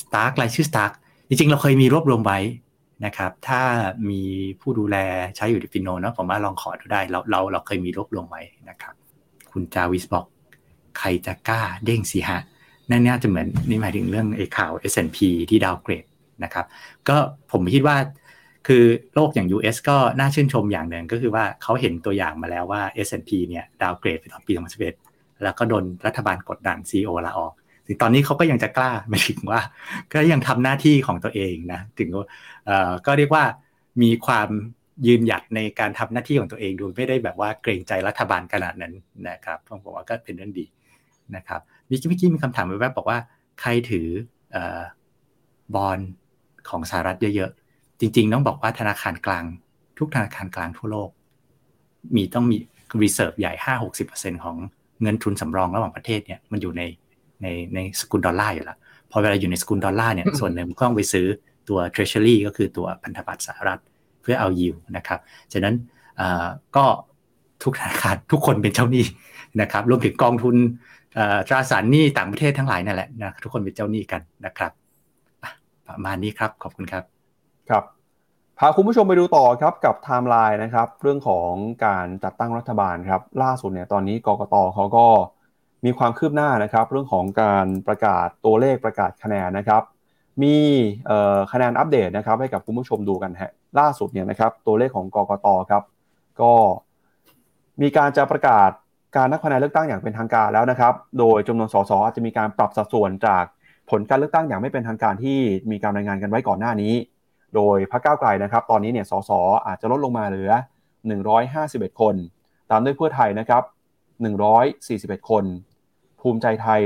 STARK รายชื่อ STARK จริงๆ เราเคยมีรวบรวมไว้นะครับ ถ้ามีผู้ดูแลใช้อยู่ที่ FINNO เนาะผมว่าลองขอดูได้เราเราเราเคยมีรวบรวมไว้นะครับ คุณจาวิสบอกใครจะกล้าเด้งสีหะนั่นน่าจะเหมือนนี่หมายถึงเรื่องไอ้ข่าว S&P ที่ดาวเกรดนะครับ ก็ผมคิดว่า คือโลกอย่าง US ก็น่าชื่นชมอย่างหนึ่งก็คือว่าเขาเห็นตัวอย่างมาแล้วว่า S&P เนี่ยดาวเกรดไปตอนปี 2011 แล้วก็โดนรัฐบาลกดดัน CEO ลาออกถึงตอนนี้เขาก็ยังจะกล้าไม่ถึงว่า ก็ยังทำหน้าที่ของตัวเองนะถึงก็เรียกว่ามีความยืนหยัดในการทำหน้าที่ของตัวเองโดยไม่ได้แบบว่าเกรงใจรัฐบาลขนาดนั้นนะครับผมบอกว่าก็เป็นเรื่องดีนะครับวิกิวิกี้มีคำถามแวบบอกว่าใครถือบอลของสหรัฐเยอะๆ จริง ๆ ต้องบอกว่าธนาคารกลาง ทุกธนาคารกลางทั่วโลก มีต้องมี reserve ใหญ่ห้าหกสิบเปอร์เซ็นต์ของเงินทุนสำรองระหว่างประเทศเนี่ยมันอยู่ในในในสกุลดอลลาร์อยู่แล้วพอเวลาอยู่ในสกุลดอลลาร์เนี่ยส่วนหนึ่งก็ต้องไปซื้อตัว treasury ก็คือตัวพันธบัตรสหรัฐเพื่อเอายิวนะครับฉะนั้นก็ทุกธนาคารทุกคนเป็นเจ้าหนี้นะครับรวมถึงกองทุนตราสารหนี้ต่างประเทศทั้งหลายนั่นแหละนะทุกคนเป็นเจ้าหนี้กันนะครับ ประมาณนี้ครับขอบคุณครับ ครับพาคุณผู้ชมไปดูต่อครับกับไทม์ไลน์นะครับเรื่องของการจัดตั้งรัฐบาลครับล่าสุดเนี่ยตอนนี้กกตเขาก็มีความคืบหน้านะครับ เรื่องของการประกาศตัวเลขประกาศคะแนนนะครับ มีคะแนนอัปเดตนะครับ ให้กับคุณผู้ชมดูกันฮะล่าสุดเนี่ยนะครับตัวเลขของกกตครับ ก็มีการจะประกาศการนับคะแนนเลือกตั้งอย่างเป็นทางการแล้วนะครับ โดยจำนวนสสอาจจะมีการปรับสัดส่วนจากผลการเลือกตั้งอย่างไม่เป็นทางการที่มีการรายงานกันไว้ก่อนหน้านี้ โดยพรรคก้าวไกลนะครับ ตอนนี้เนี่ยสสอาจจะลดลงมาเหลือ 151 คน ตามด้วยเพื่อไทยนะครับ 141 คน ภูมิใจไทย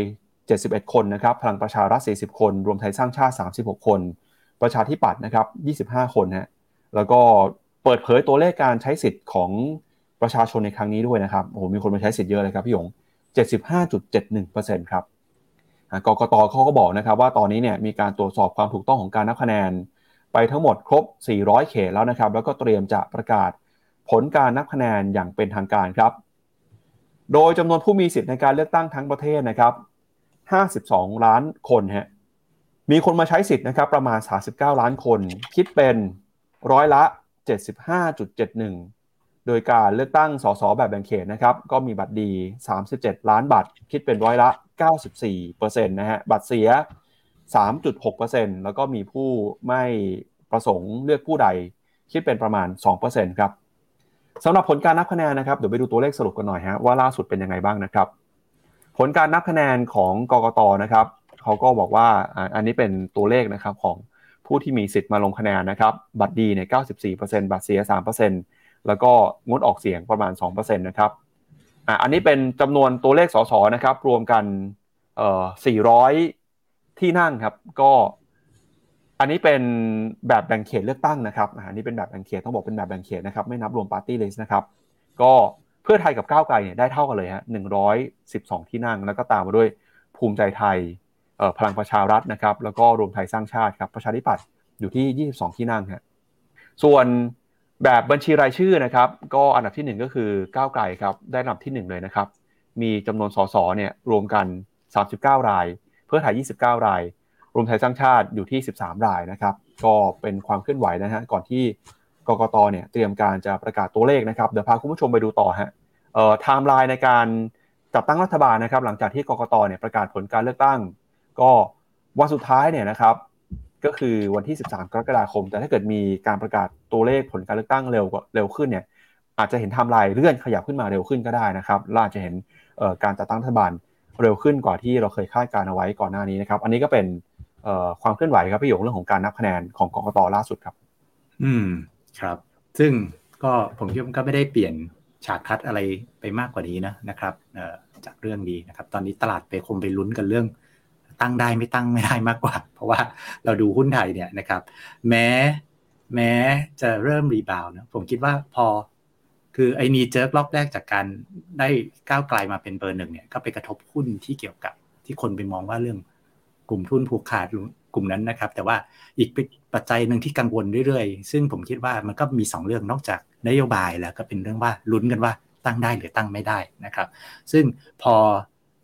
71 คนนะครับ พลังประชารัฐ 40 คน รวมไทยสร้างชาติ 36 คน ประชาธิปัตย์นะครับ 25 คนฮะแล้วก็เปิดเผยตัวเลขการใช้สิทธิ์ของประชาชนในครั้งนี้ด้วยนะครับ โอ้โห มีคนมาใช้สิทธิ์เยอะเลยครับพี่หยง 75.71%ครับกกตเขาก็บอกนะครับว่าตอนนี้เนี่ยมีการตรวจสอบความถูกต้องของการนับคะแนน ไปทั้งหมดครบ 400 เขตแล้วนะครับ แล้วก็เตรียมจะประกาศผลการนับคะแนนอย่างเป็นทางการครับ โดยจำนวนผู้มีสิทธิ์ในการเลือกตั้งทั้งประเทศนะครับ 52 ล้านคนฮะ มีคนมาใช้สิทธิ์นะครับประมาณ 39 ล้านคน คิดเป็นร้อยละ 75.71 โดยการเลือกตั้งสสแบบแบ่งเขตนะครับ ก็มีบัตรดี 37 ล้านบัตร คิดเป็นร้อยละ 94%นะฮะ บัตรเสีย 3.6%แล้วก็มีผู้ไม่ประสงค์เลือกผู้ใด คิดเป็นประมาณ 2%ครับสำหรับผลการนับคะแนนนะครับเดี๋ยวไปดูตัวเลขสรุปกันหน่อยฮะว่าล่าสุดเป็นยังไงบ้างนะครับ ผลการนับคะแนนของกกตนะครับเขาก็บอกว่าอันนี้เป็นตัวเลขนะครับของผู้ที่มีสิทธิ์มาลงคะแนนนะครับ บัตรดีเนี่ย 94%บัตรเสีย 3%แล้วก็งดออกเสียงประมาณ 2%นะครับอันนี้เป็นจำนวนตัวเลขสสนะครับ รวมกัน 400 ที่นั่งครับ ก็ อันนี้เป็นแบบแบ่งเขตเลือกตั้งนะครับอันนี้เป็นแบบแบ่งเขตต้องบอกเป็นแบบแบ่งเขตนะครับ ไม่นับรวม party list นะครับ ก็เพื่อไทยกับก้าวไกลเนี่ยได้เท่ากันเลยฮะ112ที่นั่ง แล้วก็ตามมาด้วยภูมิใจไทยพลังประชารัฐนะครับ แล้วก็รวมไทยสร้างชาติครับประชาธิปัตย์อยู่ที่ 22 ที่นั่งฮะส่วนแบบบัญชีรายชื่อนะครับ ก็อันดับที่ 1 ก็คือก้าวไกลครับได้อันดับที่ 1 เลยนะครับ มีจำนวนสสเนี่ยรวมกัน 39 ราย เพื่อไทย 29 ราย รวมไทยสร้างชาติอยู่ที่ 13 รายนะครับ ก็เป็นความเคลื่อนไหวนะฮะก่อนที่กกตเนี่ยเตรียมการจะประกาศตัวเลขนะครับเดี๋ยวพาคุณผู้ชมไปดูต่อฮะเอ่อไทม์ไลน์ในการจัดตั้งรัฐบาลนะครับ หลังจากที่กกตเนี่ยประกาศผลการเลือกตั้ง ก็วันสุดท้ายเนี่ยนะครับก็คือวันที่ 13 กรกฎาคม แต่ถ้าเกิดมีการประกาศตัวเลขผลการเลือกตั้งเร็วกว่าเร็วขึ้นเนี่ยอาจจะเห็นไทม์ไลน์เลื่อนขยับขึ้นมาเร็วขึ้นก็ได้นะครับล่าจะเห็นการจัดตั้งรัฐบาล เร็วขึ้นกว่าที่เราเคยคาดการเอาไว้ก่อนหน้านี้นะครับ อันนี้ก็เป็นความเคลื่อนไหวครับพี่หยงเรื่องของการนับคะแนนของกรกตล่าสุดครับ อืมครับ ซึ่งก็ผมคิดว่าก็ไม่ได้เปลี่ยนฉากทัดอะไรไปมากกว่านี้นะนะครับจากเรื่องนี้นะครับ ตอนนี้ตลาดไปคงไปลุ้นกันเรื่อง ตั้งได้ไม่ตั้งไม่ได้มากกว่า เพราะว่าเราดูหุ้นไทยเนี่ยนะครับ แม้แม้จะเริ่มรีบาวนะผมคิดว่าพอ คือไอ้นีเจิร์กรอบแรกจากการได้ก้าวไกลมาเป็นเบอร์หนึ่งเนี่ยก็ไปกระทบหุ้นที่เกี่ยวกับที่คนไปมองว่าเรื่องกลุ่มทุนผูกขาดกลุ่มนั้นนะครับ แต่ว่าอีกปัจจัยหนึ่งที่กังวลเรื่อยๆ ซึ่งผมคิดว่ามันก็มี 2 เรื่องนอกจากนโยบายแล้วก็เป็นเรื่องว่าลุ้นกันว่าตั้งได้หรือตั้งไม่ได้นะครับ ซึ่งพอ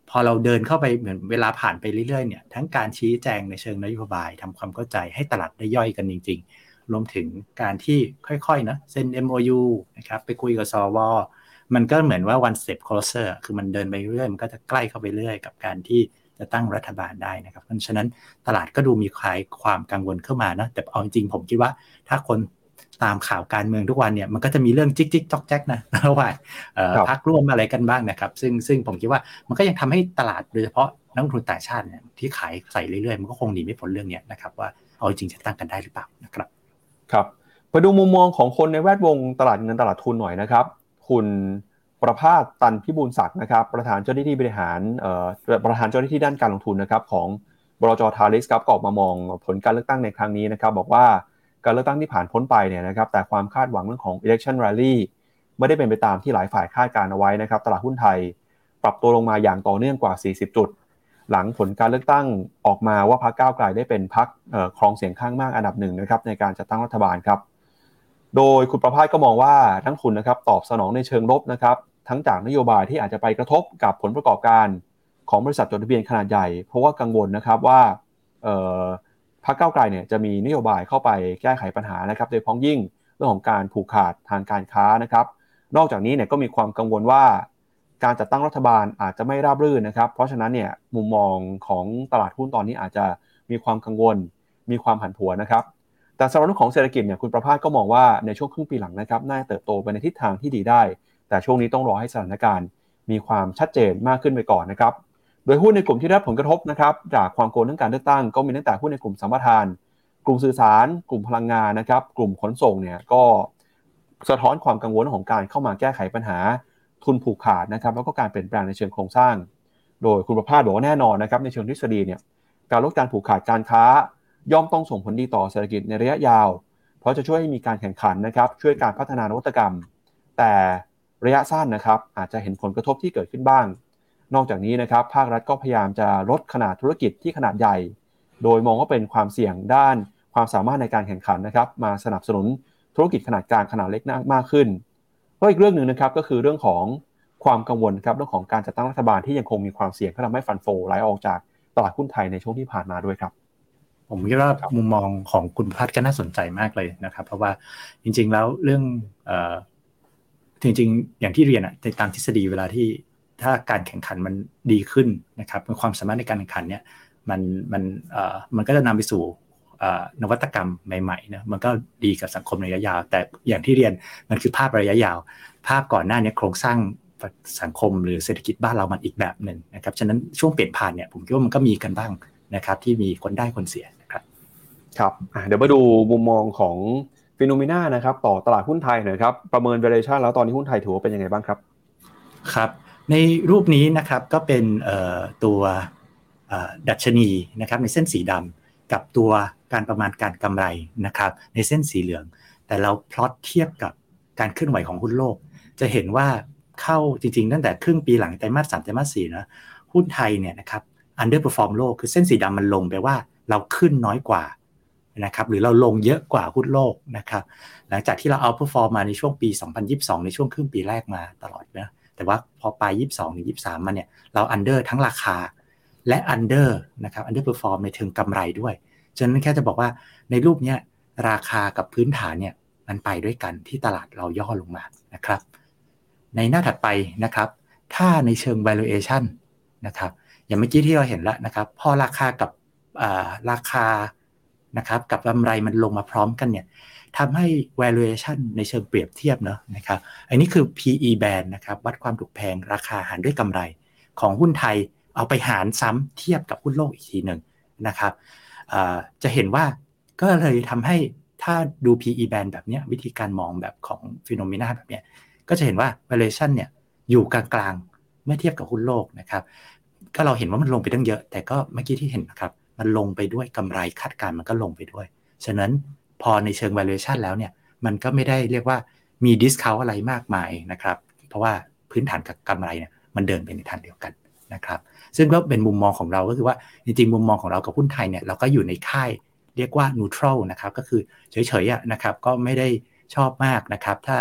พอเราเดินเข้าไปเหมือนเวลาผ่านไปเรื่อยๆเนี่ยทั้งการชี้แจงในเชิงนโยบายทำความเข้าใจให้ตลาดได้ย่อยกันจริง ๆ รวมถึงการที่ค่อยๆนะเซ็น MOU นะครับไปคุยกับสวมันก็เหมือนว่า one step closer คือมันเดินไปเรื่อยมันก็จะใกล้เข้าไปเรื่อยกับการที่จะตั้งรัฐบาลได้นะครับ เพราะฉะนั้นตลาดก็ดูมีคลายความกังวลเข้ามานะแต่เอาจริงผมคิดว่าถ้าคนตามข่าวการเมืองทุกวันเนี่ยมันก็จะมีเรื่องจิกจิกจอกแจ๊กนะระหว่างพักร่วมอะไรกันบ้างนะครับ ซึ่งซึ่งผมคิดว่ามันก็ยังทำให้ตลาดโดยเฉพาะนักลงทุนต่างชาติเนี่ยที่ขายใส่เรื่อยๆ มันก็คงหนีไม่พ้นเรื่องนี้นะครับว่าเอาจริงจะตั้งกันได้หรือเปล่านะครับ ครับไปดูมุมมองของคนในแวดวงตลาดเงินตลาดทุนหน่อยนะครับ คุณประภาสตันพิบูลศักดิ์นะครับ ประธานเจ้าหน้าที่บริหารประธานเจ้าหน้าที่ด้านการลงทุนนะครับของบรจทาริสครับกออกมามองผลการเลือกตั้งในครั้งนี้นะครับ บอกว่าการเลือกตั้งที่ผ่านพ้นไปเนี่ยนะครับ แต่ความคาดหวังเรื่องของ election rally ไม่ได้เป็นไปตามที่หลายฝ่ายคาดการเอาไว้นะครับ ตลาดหุ้นไทย ปรับตัวลงมาอย่างต่อเนื่องกว่า 40 จุด หลังผลการเลือกตั้งออกมาว่าพรรคก้าวไกลได้เป็นพรรคครองเสียงข้างมากอันดับหนึ่งนะครับในการจัดตั้งรัฐบาลครับ โดยคุณประภาสก็มองว่าทั้งทุนนะครับตอบสนองในเชิงลบนะครับทั้งจากนโยบายที่อาจจะไปกระทบกับผลประกอบการของบริษัทจดทะเบียนขนาดใหญ่ เพราะว่ากังวลนะครับว่าพรรคก้าวไกลเนี่ยจะมีนโยบายเข้าไปแก้ไขปัญหานะครับ โดยพ้องยิ่งเรื่องของการผูกขาดทางการค้านะครับ นอกจากนี้เนี่ยก็มีความกังวลว่า การจัดตั้งรัฐบาลอาจจะไม่ราบรื่นนะครับ เพราะฉะนั้นเนี่ยมุมมองของตลาดหุ้นตอนนี้อาจจะมีความกังวล มีความผันผวนนะครับ แต่สำหรับเรื่องของเศรษฐกิจเนี่ยคุณประภาสก็มองว่าในช่วงครึ่งปีหลังนะครับน่าเติบโตไปในทิศทางที่ดีได้ แต่ช่วงนี้ต้องรอให้สถานการณ์ มีความชัดเจนมากขึ้นไปก่อนนะครับ โดยหุ้นในกลุ่มที่ได้ผลกระทบนะครับจากความโกลเรื่องการเลือกตั้งก็มีตั้งแต่หุ้นในกลุ่มสัมปทาน กลุ่มสื่อสาร กลุ่มพลังงานนะครับ กลุ่มขนส่งเนี่ยก็สะท้อนความกังวลของการเข้ามาแก้ไขปัญหา ทุนผูกขาดนะครับแล้วก็การเปลี่ยนแปลงในเชิงโครงสร้าง โดยคุณประภาสบอกว่าแน่นอนนะครับในเชิงทฤษฎีเนี่ยการลดการผูกขาดการค้า ย่อมต้องส่งผลดีต่อเศรษฐกิจในระยะยาว เพราะจะช่วยให้มีการแข่งขันนะครับช่วยการพัฒนานวัตกรรม แต่ระยะสั้นนะครับอาจจะเห็นผลกระทบที่เกิดขึ้นบ้าง นอกจากนี้นะครับภาครัฐก็พยายามจะลดขนาดธุรกิจที่ขนาดใหญ่ โดยมองว่าเป็นความเสี่ยงด้านความสามารถในการแข่งขันนะครับมาสนับสนุนธุรกิจขนาดกลางขนาดเล็กมากขึ้น เพราะอีกเรื่องหนึ่งนะครับก็คือเรื่องของความกังวลครับเรื่องของการจัดตั้งรัฐบาลที่ยังคงมีความเสี่ยงที่ทำให้ฟันโฟไหลออกจากตลาดหุ้นไทยในช่วงที่ผ่านมาด้วยครับ ผมคิดว่ามุมมองของคุณพัฒก็น่าสนใจมากเลยนะครับ เพราะว่าจริง ๆ แล้วเรื่องจริงๆ อย่างที่เรียนอะในตามทฤษฎีเวลาที่ถ้าการแข่งขันมันดีขึ้นนะครับความสามารถในการแข่งขันเนี่ยมันมันมันก็จะนำไปสู่ นวัตกรรมใหม่ๆนะมันก็ดีกับสังคมระยะยาว แต่อย่างที่เรียนมันคือภาพระยะยาว ภาพก่อนหน้านี้โครงสร้างสังคมหรือเศรษฐกิจบ้านเรามันอีกแบบหนึ่งนะครับฉะนั้นช่วงเปลี่ยนผ่านเนี่ยผมคิดว่ามันก็มีกันบ้างนะครับที่มีคนได้คนเสียนะครับครับเดี๋ยวมาดูมุมมองของฟิโนเมนานะครับต่อตลาดหุ้นไทยหน่อยครับประเมินเว a ชันแล้วตอนนี้หุ้นไทยถือว่าเป็นยังไงบ้างครับครับ ในรูปนี้นะครับก็เป็นตัวดัชนีนะครับในเส้นสีดำ กับตัวการประมาณการกำไรนะครับ ในเส้นสีเหลือง แต่เราพลอตเทียบกับการเคลื่อนไหวของหุ้นโลก จะเห็นว่าเข้าจริงๆ ตั้งแต่ครึ่งปีหลังไตรมาสสามไตรมาสสี่นะหุ้นไทยเนี่ยนะครับ underperform โลกคือเส้นสีดำมันลงไปว่าเราขึ้นน้อยกว่านะครับหรือเราลงเยอะกว่าหุ้นโลกนะครับ หลังจากที่เราเอา perform มมาในช่วงปี 2022 ในช่วงครึ่งปีแรกมาตลอดนะแต่ว่าพอปลาย 22ถึง23 มาเนี่ยเรา under ทั้งราคา และ under นะครับ underperform ในเชิงกำไรด้วย ฉะนั้นแค่จะบอกว่าในรูปเนี้ยราคากับพื้นฐานเนี่ยมันไปด้วยกันที่ตลาดเราย่อลงมานะครับ ในหน้าถัดไปนะครับ ถ้าในเชิง valuation นะครับ อย่างเมื่อกี้ที่เราเห็นแล้วนะครับ พอราคากับราคานะครับกับกำไรมันลงมาพร้อมกันเนี่ยทำให้ valuation ในเชิงเปรียบเทียบเนาะนะครับ อันนี้คือ PE band นะครับ วัดความถูกแพงราคาหารด้วยกำไรของหุ้นไทย เอาไปหารซ้ำเทียบกับหุ้นโลกอีกทีหนึ่งนะครับจะเห็นว่าก็เลยทำให้ถ้าดู PE band แบบนี้วิธีการมองแบบของฟิโนเมนาแบบนี้ก็จะเห็นว่า valuation เนี่ยอยู่กลางๆเมื่อเทียบกับหุ้นโลกนะครับ ก็เราเห็นว่ามันลงไปตั้งเยอะ แต่ก็เมื่อกี้ที่เห็นนะครับ มันลงไปด้วยกำไรคาดการมันก็ลงไปด้วย ฉะนั้นพอในเชิง valuation แล้วเนี่ยมันก็ไม่ได้เรียกว่ามี discount อะไรมากมายนะครับ เพราะว่าพื้นฐานกับกำไรเนี่ยมันเดินไปในทางเดียวกัน นะครับซึ่งก็เป็นมุมมองของเราก็คือว่าจริงๆ มุมมองของเรากับหุ้นไทยเนี่ยเราก็อยู่ในค่ายเรียกว่า neutral นะครับก็คือเฉยๆนะครับก็ไม่ได้ชอบมากนะครับถ้า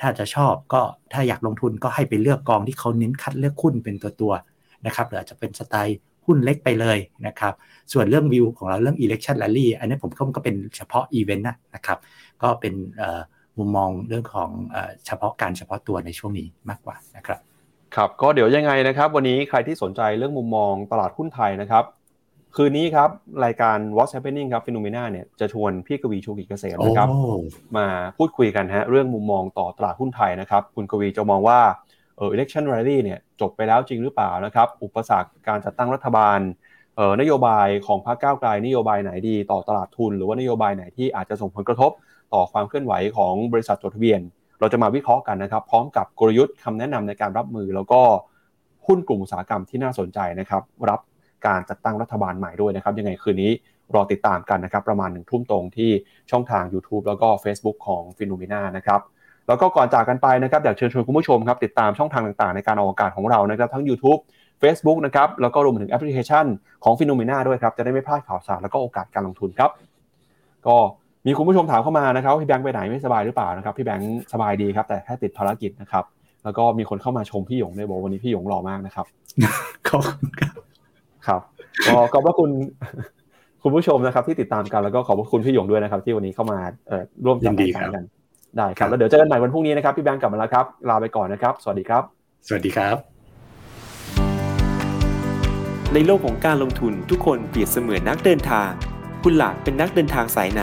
ถ้าจะชอบก็ถ้าอยากลงทุนก็ให้ไปเลือกกองที่เขาเน้นคัดเลือกหุ้นเป็นตัวๆนะครับหรืออาจจะเป็นสไตล์หุ้นเล็กไปเลยนะครับส่วนเรื่องวิวของเราเรื่อง election rally อันนี้ผมก็เป็นเฉพาะอีเวนต์นะครับก็เป็นมุมมองเรื่องของเฉพาะการเฉพาะตัวในช่วงนี้มากกว่านะครับ ครับก็เดี๋ยวยังไงนะครับ วันนี้ใครที่สนใจเรื่องมุมมองตลาดหุ้นไทยนะครับ คืนนี้ครับ รายการ What's Happening ครับ FINNOMENA เนี่ยจะชวนพี่กวีชูกิจเกษมนะครับ มาพูดคุยกันฮะเรื่องมุมมองต่อตลาดหุ้นไทยนะครับ คุณกวีจะมองว่าเออ election rally เนี่ยจบไปแล้วจริงหรือเปล่านะครับ อุปสรรคการจัดตั้งรัฐบาลเออนโยบายของพรรคก้าวไกลนโยบายไหนดี ต่อตลาดทุน หรือว่านโยบายไหนที่อาจจะส่งผลกระทบต่อความเคลื่อนไหวของบริษัทจดทะเบียน เราจะมาวิเคราะห์กันนะครับ พร้อมกับกลยุทธ์คำแนะนำในการรับมือ แล้วก็หุ้นกลุ่มอุตสาหกรรมที่น่าสนใจนะครับ รับการจัดตั้งรัฐบาลใหม่ด้วยนะครับ ยังไงคืนนี้รอติดตามกันนะครับ ประมาณหนึ่งทุ่มตรงที่ช่องทาง YouTube แล้วก็ Facebook ของ FINNOMENA นะครับแล้วก็ก่อนจากกันไปนะครับอยากเชิญชวนคุณผู้ชมครับติดตามช่องทางต่างๆ ในการออกอากาศของเรานะครับทั้ง YouTube Facebook นะครับแล้วก็รวมถึงแอปพลิเคชันของ FINNOMENA ด้วยครับจะได้ไม่พลาดข่าวสารแล้วก็โอกาสการลงทุนครับ ก็ มีคุณผู้ชมถามเข้ามานะครับพี่แบงค์ไปไหนไม่สบายหรือเปล่านะครับพี่แบงค์สบายดีครับ แต่แค่ติดภารกิจนะครับ แล้วก็มีคนเข้ามาชมพี่หยงในบอกวันนี้พี่หยงหล่อมากนะครับขอบคุณครับครับก็ขอบพระคุณคุณผู้ชมนะครับ ที่ติดตามกันแล้วก็ขอบพระคุณพี่หยงด้วยนะครับ ที่วันนี้เข้ามาร่วมจัดรายการกันได้ครับแล้วเดี๋ยวเจอกันใหม่วันพรุ่งนี้นะครับพี่แบงค์กลับมาแล้วครับลาไปก่อนนะครับ สวัสดีครับ สวัสดีครับ ในโลกของการลงทุนทุกคนเปรียบเสมือนนักเดินทาง คุณล่ะเป็นนักเดินทางสายไหน